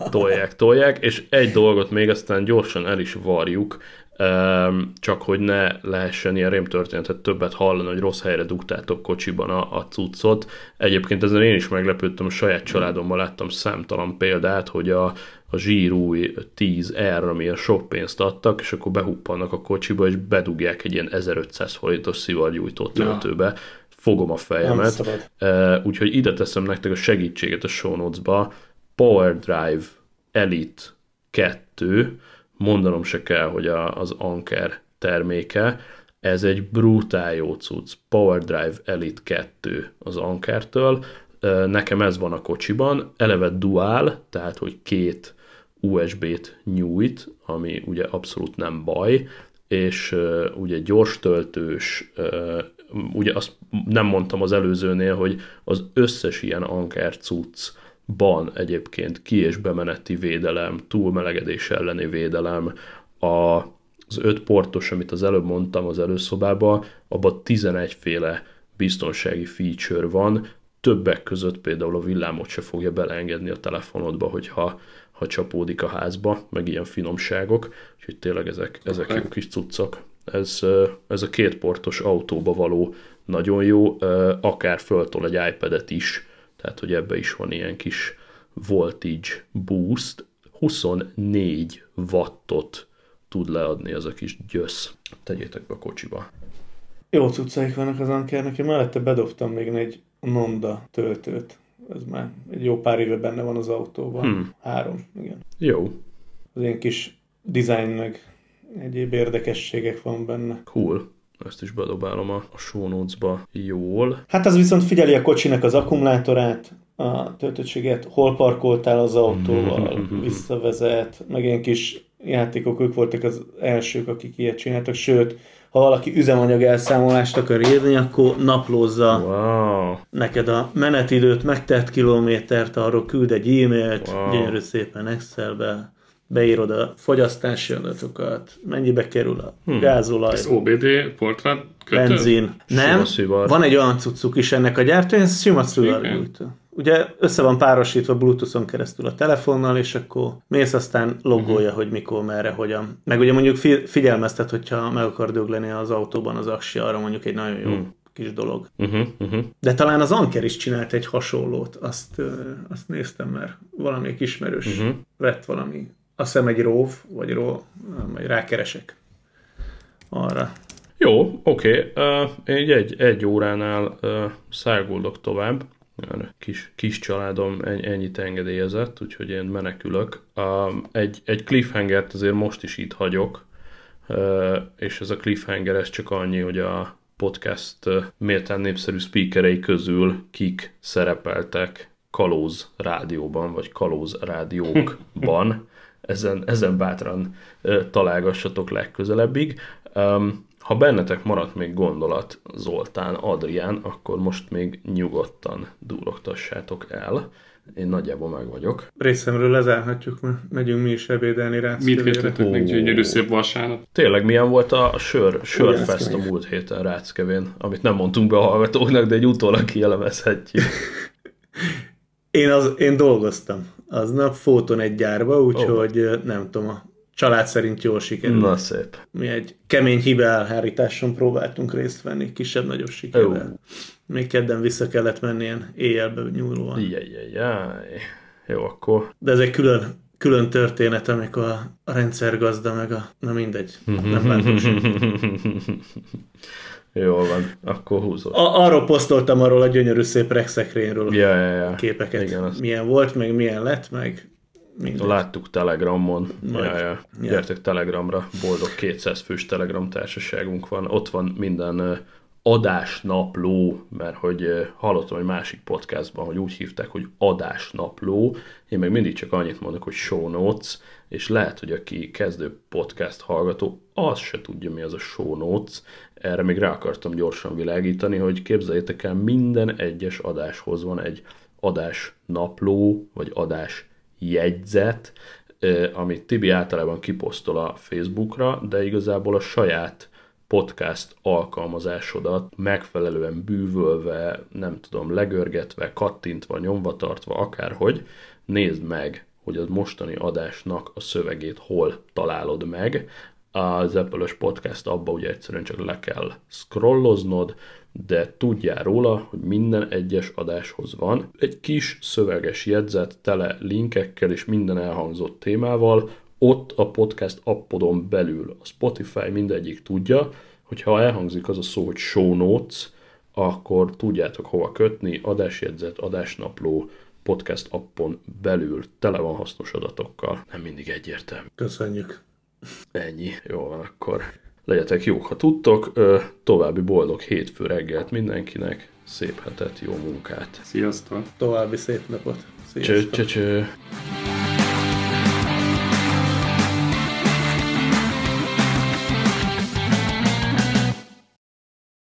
Tolják, tolják, és egy dolgot még aztán gyorsan el is varjuk, öm, csak hogy ne lehessen ilyen rémtörténetet többet hallani, hogy rossz helyre dugtátok kocsiban a, a cuccot. Egyébként ezen én is meglepődtem, a saját családommal láttam számtalan példát, hogy a, a zsírúj 10R, amilyen sok pénzt adtak, és akkor behuppannak a kocsiba, és bedugják egy ilyen 1500 forintos szivargyújtó töltőbe. Fogom a fejemet. Uh, úgyhogy ide teszem nektek a segítséget a show notes-ba. Power Drive Elite 2, mondanom se kell, hogy a, az Anker terméke, ez egy brutál jó cucc. Power Drive Elite 2 az Ankertől. Nekem ez van a kocsiban, eleve dual, tehát hogy két USB-t nyújt, ami ugye abszolút nem baj, és uh, ugye gyors töltős, uh, ugye azt nem mondtam az előzőnél, hogy az összes ilyen anker cuccban egyébként ki- és bemeneti védelem, túlmelegedés elleni védelem, a, az öt portos, amit az előbb mondtam az előszobában, abban 11 féle biztonsági feature van, többek között például a villámot se fogja beleengedni a telefonodba, hogyha ha csapódik a házba, meg ilyen finomságok, úgyhogy tényleg ezek, ezek jó kis cuccok. Ez, ez a kétportos autóba való nagyon jó, akár föltol egy iPad-et is, tehát hogy ebbe is van ilyen kis voltage boost, 24 wattot tud leadni ez a kis gyösz. Tegyétek be a kocsiba. Jó cuccaik vannak az Ankernek, én mellette bedobtam még egy Nonda töltőt. Ez már egy jó pár éve benne van az autóban. Hmm. Három, igen. Jó, Az ilyen kis design meg egyéb érdekességek van benne. cool. Ezt is bedobálom a, a show notes-ba jól. Hát az viszont figyeli a kocsinak az akkumulátorát, a töltöttséget, hol parkoltál az autóval, visszavezet, meg ilyen kis játékok, ők voltak az elsők, akik ilyet csináltak, sőt, ha valaki üzemanyag elszámolást akar írni, akkor naplózza Wow. neked a menetidőt, megtett kilométert, arról küld egy e-mailt, Wow. gyönyörű szépen Excelbe, beírod a fogyasztási adatokat, mennyibe kerül a hmm. gázolaj, Ez OBD portrát kötő? benzin. Nem, van egy olyan cuccuk is ennek a gyártója, ez sima. Ugye össze van párosítva Bluetooth-on keresztül a telefonnal, és akkor mész aztán loggolja, uh-huh. hogy mikor, merre, hogyan. Meg ugye mondjuk fi- figyelmeztet, hogyha meg akar dögleni az autóban az aksi, arra mondjuk egy nagyon jó hmm. kis dolog. Uh-huh, uh-huh. De talán az Anker is csinált egy hasonlót, azt, ö, azt néztem, mert valamelyik ismerős uh-huh. vett valami, azt hiszem egy róv, vagy ró, majd rákeresek arra. Jó, oké. Okay. Uh, így egy, egy óránál uh, száguldok tovább. Kis, kis családom en- ennyit engedélyezett, úgyhogy én menekülök. Um, egy, egy cliffhangert azért most is itt hagyok, uh, és ez a cliffhanger ez csak annyi, hogy a podcast uh, méltán népszerű speakerei közül kik szerepeltek Kalóz rádióban, vagy Kalóz rádiókban. Ezen, ezen bátran találgassatok legközelebbig. Ha bennetek maradt még gondolat, Zoltán, Adrián, akkor most még nyugodtan durogtassátok el. Én nagyjából meg vagyok. Részemről lezárhatjuk, mert megyünk mi is ebédelni rá. Mindkettőtök meg Ó. gyönyörű szép vasárnap. Tényleg milyen volt a sör, sörfest a múlt héten Ráckevén, amit nem mondtunk be a hallgatóknak, de egy utólag kielemezhetjük. Én, az, én dolgoztam aznap Fóton egy gyárba, úgyhogy oh. nem tudom, a család szerint jól sikerült. Na szép. Mi egy kemény hibe elhárításon próbáltunk részt venni, kisebb-nagyobb sikerrel. Még kedden vissza kellett menni ilyen éjjelbe nyúlóan. Jajjajjaj. Jó, akkor De ez egy külön, külön történet, amikor a, rendszergazda meg a... Na mindegy, nem bántom. Jól van. Akkor húzod. A, arról posztoltam arról a gyönyörű szép regszekrényről Ja, ja, ja. képeket. Igen, azt Milyen volt, meg milyen lett, meg mindegy. Láttuk Telegramon. Majd. Ja, ja. Ja. Gyertek Telegramra, boldog 200 fős Telegram társaságunk van. Ott van minden adásnapló, mert hogy hallottam egy másik podcastban, hogy úgy hívták, hogy adásnapló. Én meg mindig csak annyit mondok, hogy show notes, és lehet, hogy aki kezdő podcast hallgató, az se tudja, mi az a show notes. Erre még rá akartam gyorsan világítani, hogy képzeljétek el, minden egyes adáshoz van egy adásnapló, vagy adás jegyzet, amit Tibi általában kiposztol a Facebookra, de igazából a saját podcast alkalmazásodat megfelelően bűvölve, nem tudom, legörgetve, kattintva, nyomva tartva, akárhogy, nézd meg, hogy az mostani adásnak a szövegét hol találod meg. Az apple podcast abba ugye egyszerűen csak le kell scrolloznod, de tudjál róla, hogy minden egyes adáshoz van egy kis szöveges jegyzet tele linkekkel és minden elhangzott témával, ott a podcast appodon belül a Spotify mindegyik tudja, hogy ha elhangzik az a szó, hogy show notes, akkor tudjátok hova kötni, adásjegyzet, adásnapló, podcast appon belül tele van hasznos adatokkal. Nem mindig egyértelmű. Köszönjük. Ennyi. Jó van, akkor legyetek jók, ha tudtok. További boldog hétfő reggelt mindenkinek. Szép hetet, jó munkát. Sziasztok! További szép napot. Cső, Sziasztok. cső, cső.